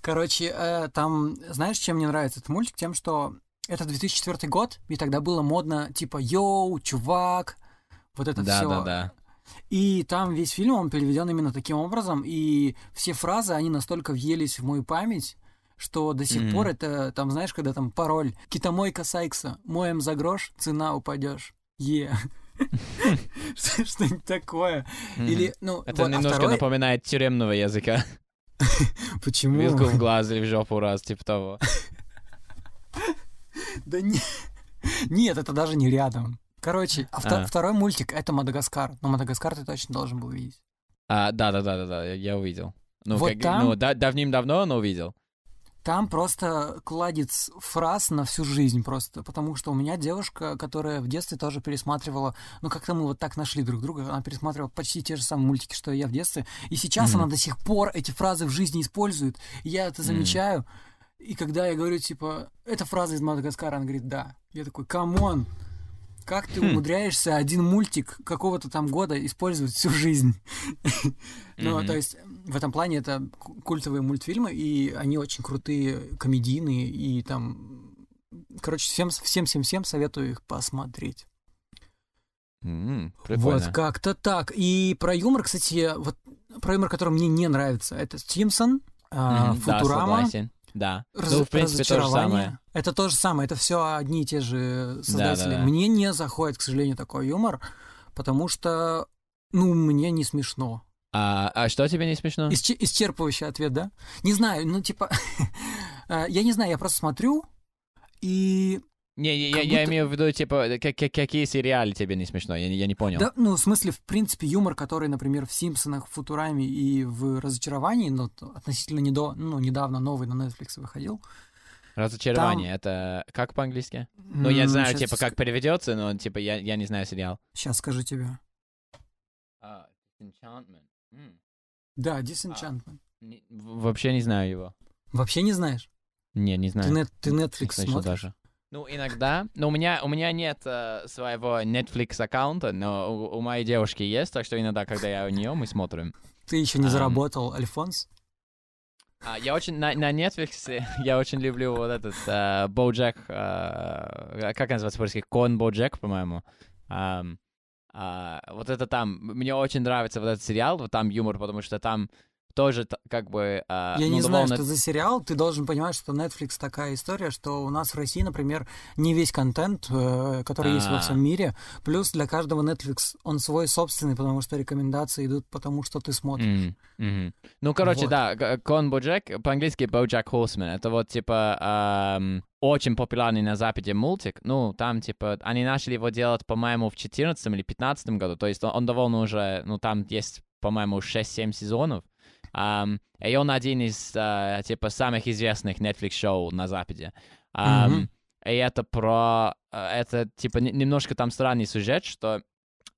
Короче, э, там, знаешь, чем мне нравится этот мультик? Тем, что это 2004 год, и тогда было модно, типа, йоу, чувак, вот это Да, все. да, да. И там весь фильм, он переведен именно таким образом, и все фразы, они настолько въелись в мою память, что до сих Мгм. пор это, там, знаешь, когда там пароль «Китомойка Сайкса, моем за грош, цена упадешь». Е. *laughs* Что- Что-нибудь такое. Или, ну, Это а немножко напоминает тюремного языка. *laughs* Почему? Вилку в глаз или в жопу раз, типа того. *laughs* Да не... Нет, это даже не рядом. Короче, а А. второй мультик — это «Мадагаскар». Но «Мадагаскар» ты точно должен был видеть. А, да, да, да, да, да, я- я увидел. Ну, Вот как- там- ну, да- давным-давно, но увидел. Там просто кладец фраз на всю жизнь просто, потому что у меня девушка, которая в детстве тоже пересматривала, ну как-то мы вот так нашли друг друга, она пересматривала почти те же самые мультики, что и я в детстве, и сейчас Мгм. она до сих пор эти фразы в жизни использует, и я это замечаю, и когда я говорю, типа, это фраза из Мадагаскара, она говорит, да. Я такой, come on, как ты Хм. умудряешься один мультик какого-то там года использовать всю жизнь? *laughs* Ну, то есть в этом плане это ку- культовые мультфильмы, и они очень крутые, комедийные, и там... Короче, всем, всем, всем, всем советую их посмотреть. М, Вот как-то так. И про юмор, кстати, вот про юмор, который мне не нравится, это Симпсон, а, Мгм, да, Футурама, согласен. Да. раз- ну, в принципе, то же самое. Это то же самое, это все одни и те же создатели. Да-да-да. Мне не заходит, к сожалению, такой юмор, потому что, ну, мне не смешно. А, а что тебе не смешно? Исче- исчерпывающий ответ, да? Не знаю, ну, типа, *laughs* э, я не знаю, я просто смотрю, и, Не, я, как я- я будто- имею в виду, типа, как- как- какие сериалы тебе не смешно? Я, не- я не понял. да, ну, в смысле, в принципе, юмор, который, например, в «Симпсонах», в «Футураме» и в «Разочаровании», т- относительно недо, ну, недавно новый на Netflix выходил. Разочарование, это как по-английски? Ну, я знаю, типа, как переведется, но, типа, я, я не знаю сериал. Сейчас скажу тебе. А, Disenchantment. М, Да, Disenchantment. не- в- Вообще не знаю его. Вообще не знаешь? Не, не Ты, знаю. нет, ты Не Netflix слышал смотришь? даже. Ну, иногда. Но у меня, у меня нет э, своего Netflix аккаунта, но у, у моей девушки есть, так что иногда, когда я у нее, мы смотрим. Ты еще не Ам. заработал, Альфонс? А, я очень на, на Netflix *laughs* я очень люблю вот этот э, Боджек, э, как называется по-русски, Кон Боджек, по-моему. Ам, а, вот это там, мне очень нравится вот этот сериал, вот там юмор, потому что там тоже как бы... Я ну, не знаю, что за сериал. Ты должен понимать, что Netflix такая история, что у нас в России, например, не весь контент, э, который есть во всем мире. Плюс для каждого Netflix он свой собственный, потому что рекомендации идут потому, что ты смотришь. Mm-hmm. Ну, короче, вот. да, Кон Боджек, по-английски Bojack Horseman, это вот типа эм, очень популярный на Западе мультик. Ну, там типа, они начали его делать, по-моему, в 14 или 15 году, то есть он, он довольно уже, ну, там есть, по-моему, 6-7 сезонов. Um, и он один из, uh, типа, самых известных Netflix-шоу на Западе. Um, mm-hmm. И это про... Uh, это, типа, немножко там странный сюжет, что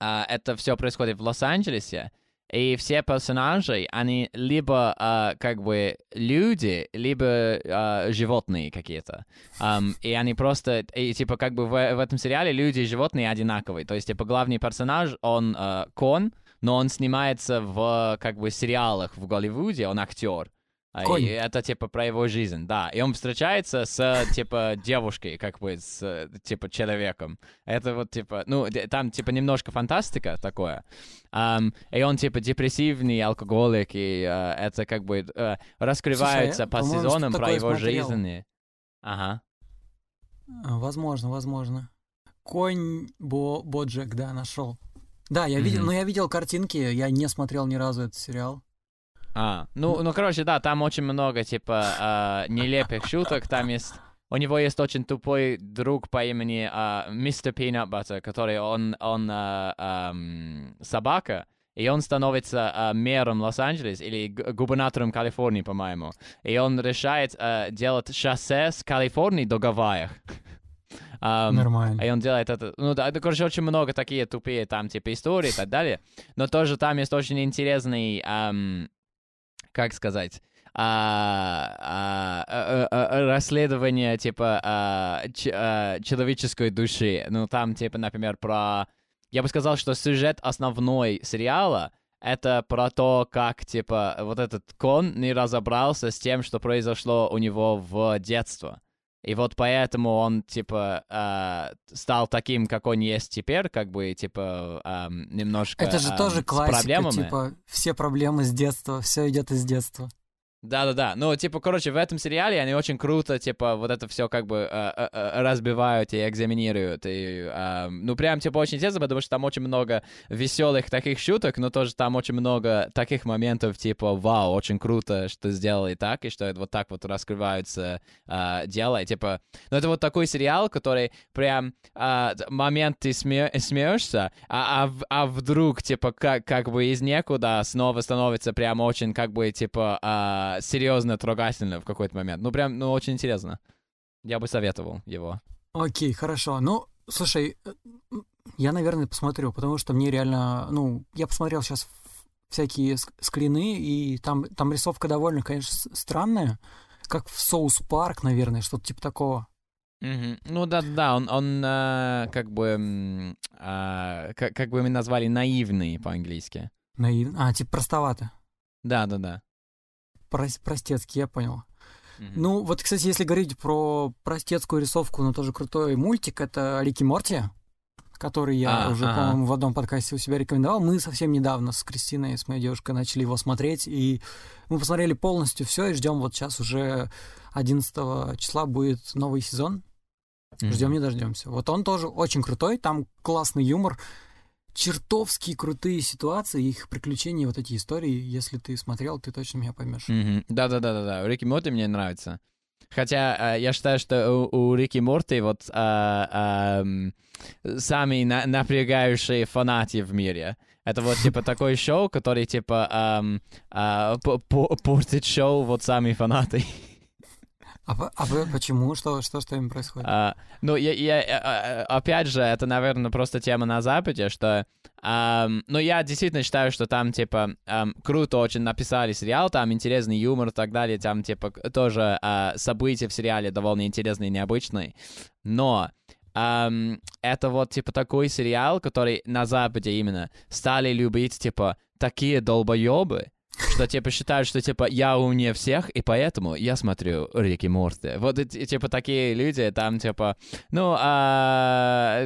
uh, это все происходит в Лос-Анджелесе, и все персонажи, они либо uh, как бы люди, либо uh, животные какие-то. Um, и они просто, и, типа как бы в, в этом сериале люди и животные одинаковые. То есть, типа, главный персонаж, он uh, кон, но он снимается в как бы сериалах в Голливуде, он актер. А, Конь. И это типа про его жизнь, да. И он встречается с *laughs* типа девушкой, как бы с типа человеком. Это вот типа, ну там типа немножко фантастика такое. Um, и он типа депрессивный алкоголик, и uh, это как бы uh, раскрывается Слушай, по сезонам про его смотрел. жизнь. Ага. Возможно, возможно. Конь Бо Боджек, да, нашел. Да, я видел, mm-hmm. но я видел картинки, я не смотрел ни разу этот сериал. А, ну, ну, короче, да, там очень много, типа, э, нелепых шуток, там есть... У него есть очень тупой друг по имени Мистер Пинат Баттер, который он, он э, э, собака, и он становится э, мэром Лос-Анджелес или губернатором Калифорнии, по-моему. И он решает э, делать шоссе с Калифорнии до Гавайях. Um, Нормально. И он делает это. Ну, да, короче, очень много такие тупые там, типа, истории и так далее. Но тоже там есть очень интересный, um, как сказать, а, а, а, а, расследование, типа, а, ч, а, человеческой души. Ну, там, типа, например, про... Я бы сказал, что сюжет основной сериала — это про то, как, типа, вот этот кон не разобрался с тем, что произошло у него в детстве. И вот поэтому он, типа, э, стал таким, как он есть теперь, как бы, типа, э, немножко Это же э, тоже классика, типа, все проблемы с детства, все идет из детства. Да-да-да. Ну, типа, короче, в этом сериале они очень круто, типа, вот это все как бы э, э, э, разбивают и экзаменируют. И, э, ну, прям, типа, очень интересно, потому что там очень много веселых таких шуток, но тоже там очень много таких моментов, типа, вау, очень круто, что сделали так, и что это вот так вот раскрываются э, дела. И, типа, ну, это вот такой сериал, который прям э, момент ты сме смеешься, а, а, а вдруг, типа, как, как бы из некуда снова становится прям очень, как бы, типа, э, серьезно, трогательно в какой-то момент. Ну, прям, ну, очень интересно. Я бы советовал его. Окей, хорошо. Ну, слушай, э, я, наверное, посмотрю, потому что мне реально, ну, я посмотрел сейчас всякие скрины, и там, там рисовка довольно, конечно, странная, как в Соус Парк, наверное, что-то типа такого. Mm-hmm. Ну да, да, он, он э, как бы, э, как, как бы мы назвали наивный по-английски. Наивный, а типа простовато. Да, да, да простецкий, я понял. Mm-hmm. Ну, вот, кстати, если говорить про простецкую рисовку, но тоже крутой мультик, это Рики Морти, который я а, уже, а по-моему, в одном подкасте у себя рекомендовал. Мы совсем недавно с Кристиной, с моей девушкой, начали его смотреть, и мы посмотрели полностью все и ждем вот сейчас уже 11 числа будет новый сезон. Mm-hmm. Ждем не дождемся. Вот он тоже очень крутой, там классный юмор чертовски крутые ситуации, их приключения, вот эти истории. Если ты смотрел, ты точно меня поймешь. Да-да-да-да-да. Рики Морти мне нравится. Хотя э, я считаю, что у, у Рики Морти вот э, э, самые на, напрягающие фанаты в мире. Это вот типа *laughs* такое шоу, который типа эм, э, портит шоу вот сами фанаты. А, а почему? Что, что, что им происходит? А, ну, я, я, а, а, опять же, это, наверное, просто тема на Западе, что... Um, ну, я действительно считаю, что там, типа, um, круто очень написали сериал, там интересный юмор и так далее, там, типа, тоже uh, события в сериале довольно интересные и необычные. Но um, это вот, типа, такой сериал, который на Западе именно стали любить, типа, такие долбоебы, что, типа, считают, что, типа, я умнее всех, и поэтому я смотрю Рики Морти. Вот, и, типа, такие люди, там, типа, ну, а,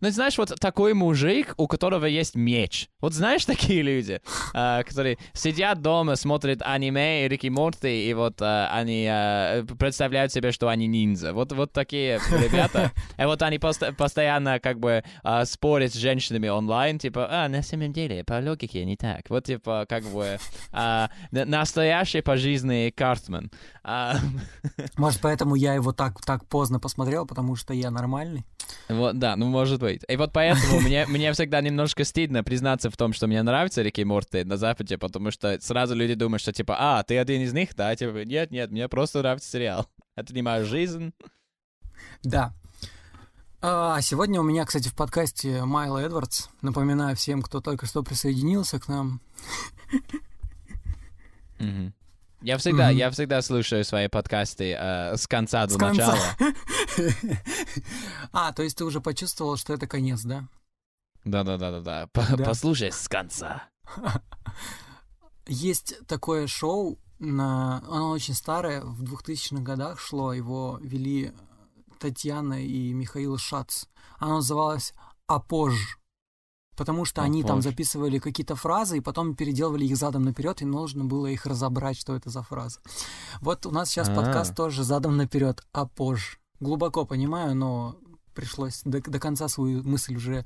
ну, знаешь, вот такой мужик, у которого есть меч. Вот знаешь такие люди, а, которые сидят дома, смотрят аниме и Рики Морти, и вот а, они а, представляют себе, что они ниндзя. Вот, вот такие ребята. И вот они пост постоянно, как бы, а, спорят с женщинами онлайн, типа, а, на самом деле, по логике не так. Вот, типа, как бы, а, настоящий пожизненный Картман. А... *laughs* Может, поэтому я его так, так поздно посмотрел, потому что я нормальный? Вот, да, ну, может быть. И вот поэтому *laughs* мне, мне всегда немножко стыдно признаться в том, что мне нравится Рики Морти на Западе, потому что сразу люди думают, что, типа, а, ты один из них, да? Типа, нет, нет, мне просто нравится сериал. Это не моя жизнь. Да. А сегодня у меня, кстати, в подкасте Майла Эдвардс. Напоминаю всем, кто только что присоединился к нам. *laughs* Я всегда, mm-hmm. я всегда слушаю свои подкасты э, с конца до с начала. *laughs* а, то есть ты уже почувствовал, что это конец, да? Да, да, да, да, да. Послушай с конца. *laughs* Есть такое шоу, на... оно очень старое, в 2000-х годах шло, его вели Татьяна и Михаил Шац. Оно называлось «Апож». Потому что они там записывали какие-то фразы и потом переделывали их задом наперед, и нужно было их разобрать, что это за фразы. Вот у нас сейчас А-а-а. подкаст тоже задом наперед, «Апож». Глубоко понимаю, но пришлось до, до конца свою мысль уже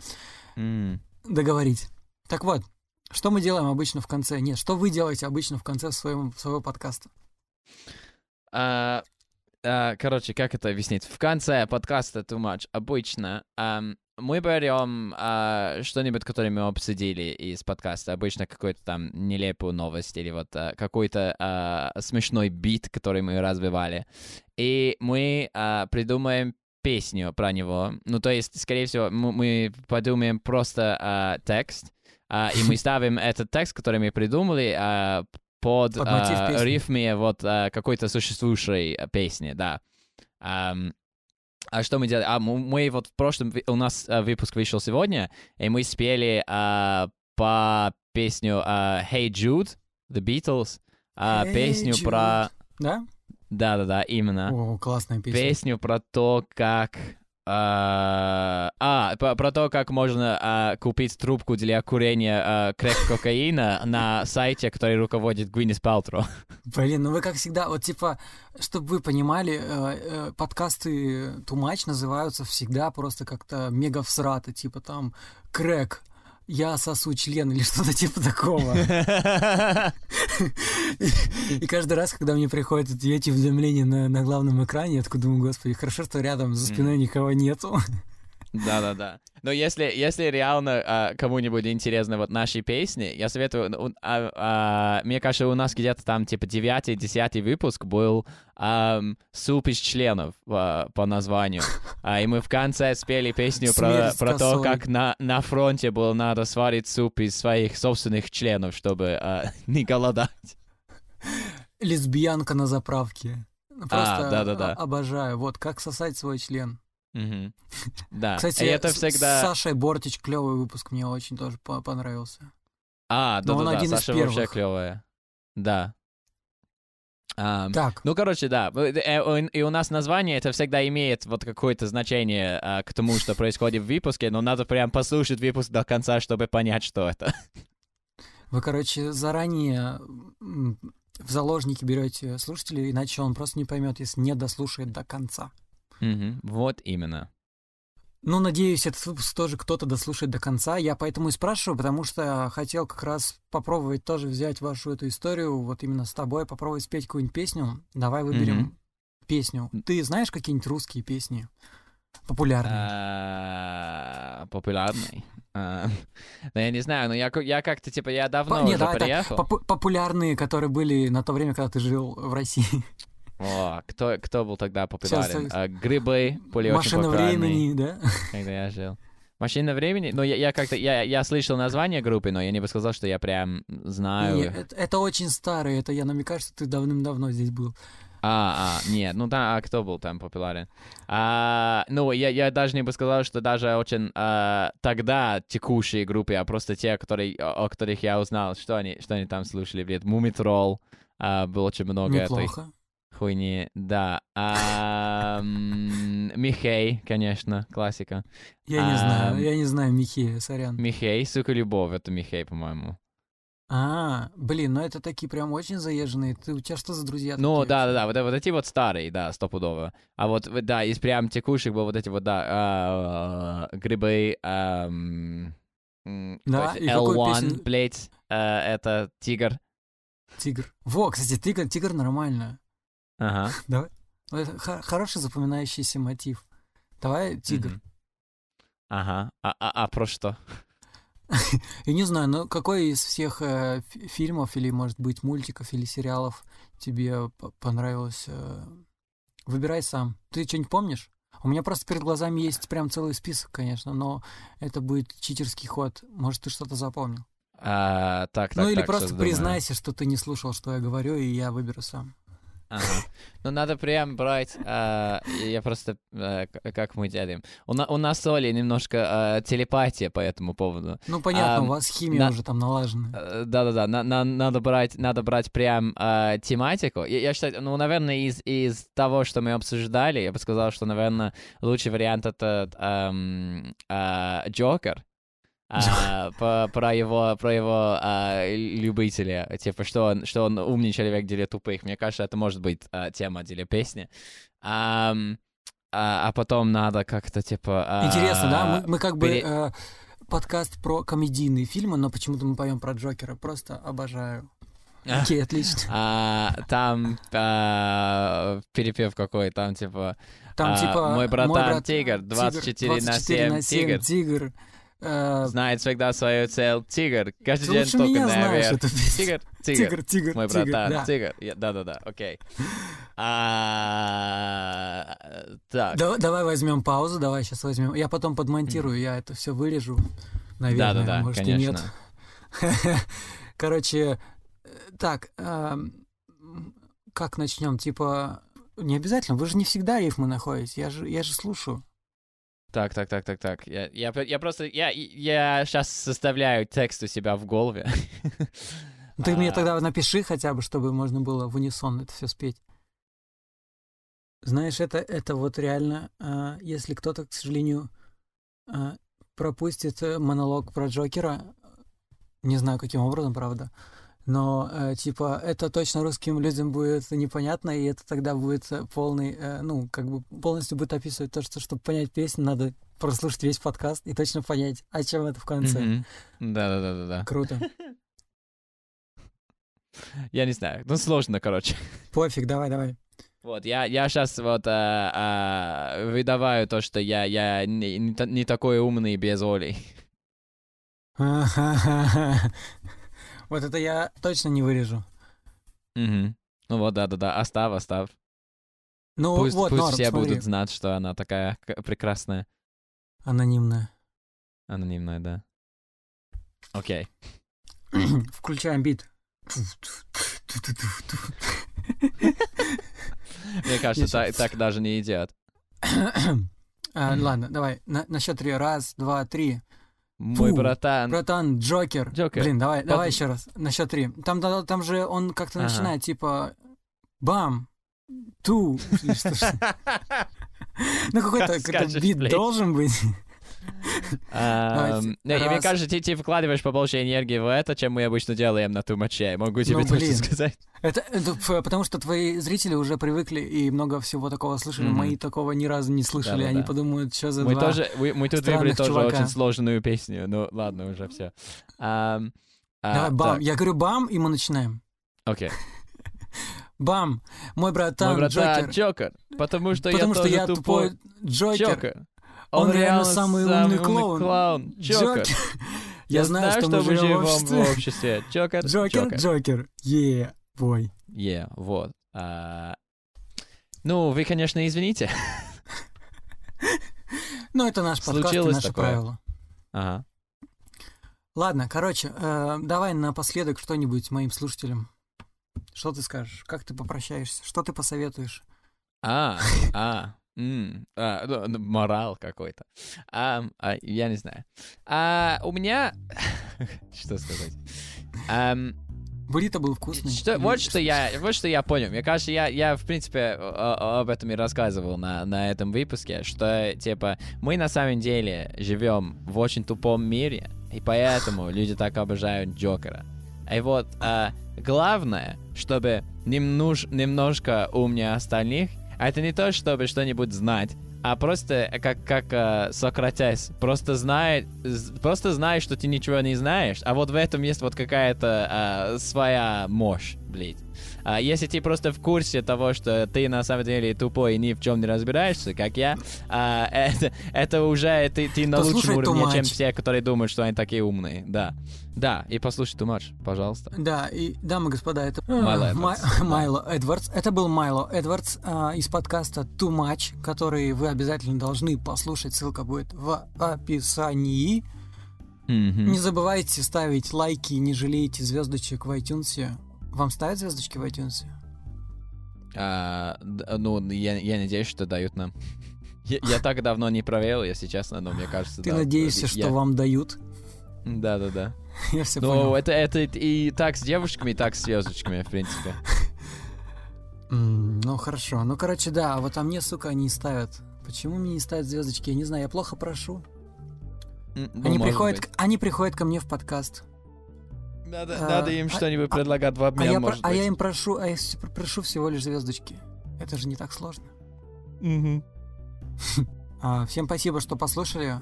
mm. договорить. Так вот, что мы делаем обычно в конце? Нет, что вы делаете обычно в конце своего, своего подкаста? Uh, uh, короче, как это объяснить? В конце подкаста Too Much обычно um, мы берем uh, что-нибудь, которое мы обсудили из подкаста, обычно какую-то там нелепую новость или вот uh, какой-то uh, смешной бит, который мы развивали, и мы uh, придумаем песню про него. Ну, то есть, скорее всего, мы, подумаем просто uh, текст, а, и мы *laughs* ставим этот текст, который мы придумали, а, под, под а, рифме вот а, какой-то существующей песни, да. А, а что мы делали? А мы вот в прошлом у нас а, выпуск вышел сегодня, и мы спели а, по песню а, Hey Jude, The Beatles, а, hey песню Jude. про... Да? Да-да-да, именно. О, классная песня. Песню про то, как а, а про, то, как можно а, купить трубку для курения а, крэк кокаина на сайте, который руководит Гвиннис Палтро. Блин, ну вы как всегда, вот типа, чтобы вы понимали, э, э, подкасты Тумач называются всегда просто как-то мега всраты, типа там крэк, я сосу член или что-то типа такого. И каждый раз, когда мне приходят эти уведомления на главном экране, я такой думаю, господи, хорошо, что рядом за спиной никого нету. Да-да-да. Но если, если реально а, кому-нибудь интересны вот наши песни, я советую... Ну, а, а, мне кажется, у нас где-то там типа 9-10 выпуск был а, «Суп из членов» а, по названию. А, и мы в конце спели песню про, про то, как на, на фронте было надо сварить суп из своих собственных членов, чтобы а, *laughs* не голодать. Лесбиянка на заправке. Просто а, да, да, да. обожаю. Вот как сосать свой член. Угу. *laughs* Да. Кстати, это всегда... с Сашей Бортич клевый выпуск мне очень тоже понравился. А, да, да, да, Саша вообще клевая. Да. Um, так. Ну, короче, да. Э, э, и у нас название это всегда имеет вот какое-то значение uh, к тому, что происходит в выпуске, но надо прям послушать выпуск до конца, чтобы понять, что это. Вы, короче, заранее в заложники берете слушателей, иначе он просто не поймет, если не дослушает до конца. Угу, вот именно. Ну, надеюсь, этот выпуск тоже кто-то дослушает до конца. Я поэтому и спрашиваю, потому что хотел как раз попробовать тоже взять вашу эту историю, вот именно с тобой, попробовать спеть какую-нибудь песню. Давай выберем mm песню. Ты знаешь какие-нибудь русские песни? Популярные. А, популярные? А, ну, я не знаю, но я, я как-то, типа, я давно уже приехал. Популярные, которые были на то время, когда ты жил в России. *laughs* О, кто, кто был тогда популярен? А, грибы были Машина очень времени, да? Когда я жил. Машина времени? Ну, я, я как-то, я, я слышал название группы, но я не бы сказал, что я прям знаю. Не, это, это очень старый, это я намекаю, что ты давным-давно здесь был. А, а, нет, ну да, а кто был там популярен? А, ну, я, я даже не бы сказал, что даже очень а, тогда текущие группы, а просто те, которые, о, о которых я узнал, что они, что они там слушали, блин, Мумитрол, а, было очень много Неплохо. этой хуйни, да. А, Михей, конечно, классика. Я не знаю, я не знаю Михея, сорян. Михей, сука, любовь, это Михей, по-моему. А, блин, ну это такие прям очень заезженные. Ты, у тебя что за друзья Ну, да, да, да, вот, вот эти вот старые, да, стопудово. А вот, да, из прям текущих был вот эти вот, да, а, грибы, ам, м, Да, какой-то и какую L1, песню? блядь, а, это тигр. Тигр. Во, кстати, тигр, тигр нормально. Ага. *laughs* Давай. Ну, хороший запоминающийся мотив. Давай тигр. Ага. А, а, а про что? *laughs* Я не знаю, но какой из всех э, фи- фильмов или, может быть, мультиков или сериалов тебе п- понравилось? э, Выбирай сам. Ты что-нибудь помнишь? У меня просто перед глазами есть прям целый список, конечно, но это будет читерский ход. Может, ты что-то запомнил? А, так, так, ну или так, просто щас думаю. признайся, что ты не слушал, что я говорю, и я выберу сам. Ага. Ну, надо прям брать, а, я просто, а, как мы делаем. У, на- у нас с Олей немножко а, телепатия по этому поводу. Ну, понятно, у вас химия на- уже там налажена. Э, Да-да-да, на- на- надо брать, надо брать прям тематику. Я, я считаю, ну, наверное, из, из того, что мы обсуждали, я бы сказал, что, наверное, лучший вариант это Джокер. *laughs* А, по- про его, про его а, любителя, типа, что он, что он умный человек для тупых. Мне кажется, это может быть а, тема для песни. А, а потом надо как-то, типа... а, Интересно, да? Мы, мы как бы пере- э, подкаст про комедийные фильмы, но почему-то мы поем про Джокера. Просто обожаю. А. Окей, отлично. А, там а, перепев какой, там типа Там а, типа мой братан брат- тигр, 24 на 24 на 7 тигр. тигр. Э, знает всегда свою цель, тигр, каждый Ты день только меня знаешь наверх. эту. Тигр, *laughs* тигр, Тигр, тигр, мой тигр, братан, да. тигр. Да-да-да, окей. А, Так, Да- Давай возьмем паузу, давай сейчас возьмем. Я потом подмонтирую, я это все вырежу. Наверное, да-да-да, может и конечно. нет. *laughs* Короче, э, так, эм, как начнем? Типа, не обязательно, вы же не всегда рифмы находите, я же, я же слушаю. Так, так, так, так, так. Я, я, я просто, я, я сейчас составляю текст у себя в голове. *laughs* Ну, Ты мне А, тогда напиши хотя бы, чтобы можно было в унисон это все спеть. Знаешь, это, это вот реально, а, если кто-то, к сожалению, а, пропустит э, монолог про Джокера, не знаю, каким образом, правда, но, э, типа, это точно русским людям будет непонятно, и это тогда будет э, полный, э, ну, как бы полностью будет описывать то, что, чтобы понять песню, надо прослушать весь подкаст и точно понять, о чем это в конце. Мгм. Да-да-да-да-да. Круто. *laughs* Я не знаю, ну сложно, короче. *laughs* Пофиг, давай, давай. Вот, я, я сейчас вот а, а, выдаваю то, что я, я не, не не такой умный без Оли. *laughs* Вот это я точно не вырежу. Мгм. Ну вот, да-да-да, оставь, оставь. Ну Пусть, вот, пусть Норм, все смотри. будут знать, что она такая прекрасная, Анонимная. анонимная, да. Окей. *coughs* Включаем бит. Мне кажется, так, так даже не идет. *coughs* А, Ладно, давай. На, на счет три. Раз, два, три. Мой Фу, братан. Братан, Джокер. Джокер. Блин, давай, давай Потом- еще раз. На счет три. Там, да- там же он как-то Ага. начинает, типа, бам, ту. *laughs* Ну, какой-то бит должен быть. *laughs* И Мне кажется, ты, вкладываешь побольше энергии в это, чем мы обычно делаем на тумаче. Могу тебе Ну, точно блин. сказать. Это, это потому что твои зрители уже привыкли и много всего такого слышали. Мои такого ни разу не слышали. Они подумают, что за Мы два. тоже, мы, мы тут выбрали тоже очень сложную песню. Ну, ладно, уже все. Давай, бам. Я говорю бам, и мы начинаем. Окей. *laughs* Бам, мой братан, Мой братан Джокер. Джокер. Потому что Потому я что тоже я тупой. тупой Джокер. Джокер. Он реально самый умный клоун. Джокер. *laughs* Я знаю, что мы живем в в обществе. Джокер. Джокер, Джокер. Е, бой. Е, вот. А, Ну, вы, конечно, извините. *laughs* Ну, это наш подкаст и Случилось наши такое. правила. Ага. Ладно, короче, э, давай напоследок что-нибудь моим слушателям. Что ты скажешь? Как ты попрощаешься? Что ты посоветуешь? А, а, м, а, ну, морал какой-то. А, а, я не знаю. А, у меня... *laughs* Что сказать? Ам, Буррито был вкусный. Что, вот что я, вот что я понял. Мне кажется, я, я в принципе о- об этом и рассказывал на, на этом выпуске, что типа мы на самом деле живем в очень тупом мире, и поэтому *laughs* люди так обожают Джокера. И вот а, главное, чтобы немнож, немножко умнее остальных, а это не то, чтобы что-нибудь знать, а просто э, как, как э, Сократес, просто знает, просто знаешь, что ты ничего не знаешь, а вот в этом есть вот какая-то а, своя мощь, блядь. А если ты просто в курсе того, что ты на самом деле тупой и ни в чем не разбираешься, как я, а, это, это уже ты, ты на лучшем уровне, чем все, которые думают, что они такие умные. Да. Да, и послушай Much, пожалуйста. Да, и, дамы и господа, это Майло э, Эдвардс. Май- *laughs* Майло Эдвардс. Это был Майло Эдвардс а, из подкаста Too Much, который вы обязательно должны послушать. Ссылка будет в описании. Мгм. Не забывайте ставить лайки, не жалейте звездочек в iTunes. Вам ставят звездочки в iTunes? А, ну, я, я надеюсь, что дают нам. *laughs* Я, я так давно не проверил, если честно, но мне кажется, Ты да. надеешься, Я- что вам дают? Да, да, да. Я все Ну, понял. это, это и так с девушками, и так с звездочками, в принципе. *laughs* М, Ну хорошо. Ну короче, да, вот а мне, сука, они ставят. Почему мне не ставят звездочки? Я не знаю, я плохо прошу. М, ну, они, приходят, быть. они приходят ко мне в подкаст. Надо, а, надо им а- что-нибудь а- предлагать в А обмен, я, про- может а я быть. им прошу, а я прошу всего лишь звездочки. Это же не так сложно. Мгм. *laughs* А, всем спасибо, что послушали.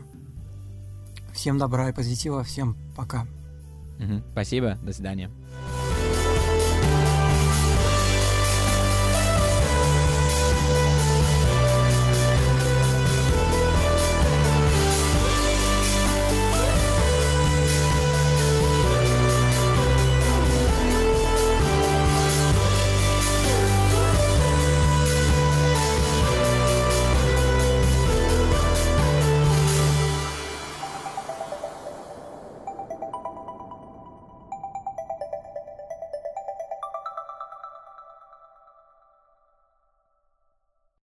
Всем добра и позитива. Всем пока. Мгм. Спасибо, до свидания.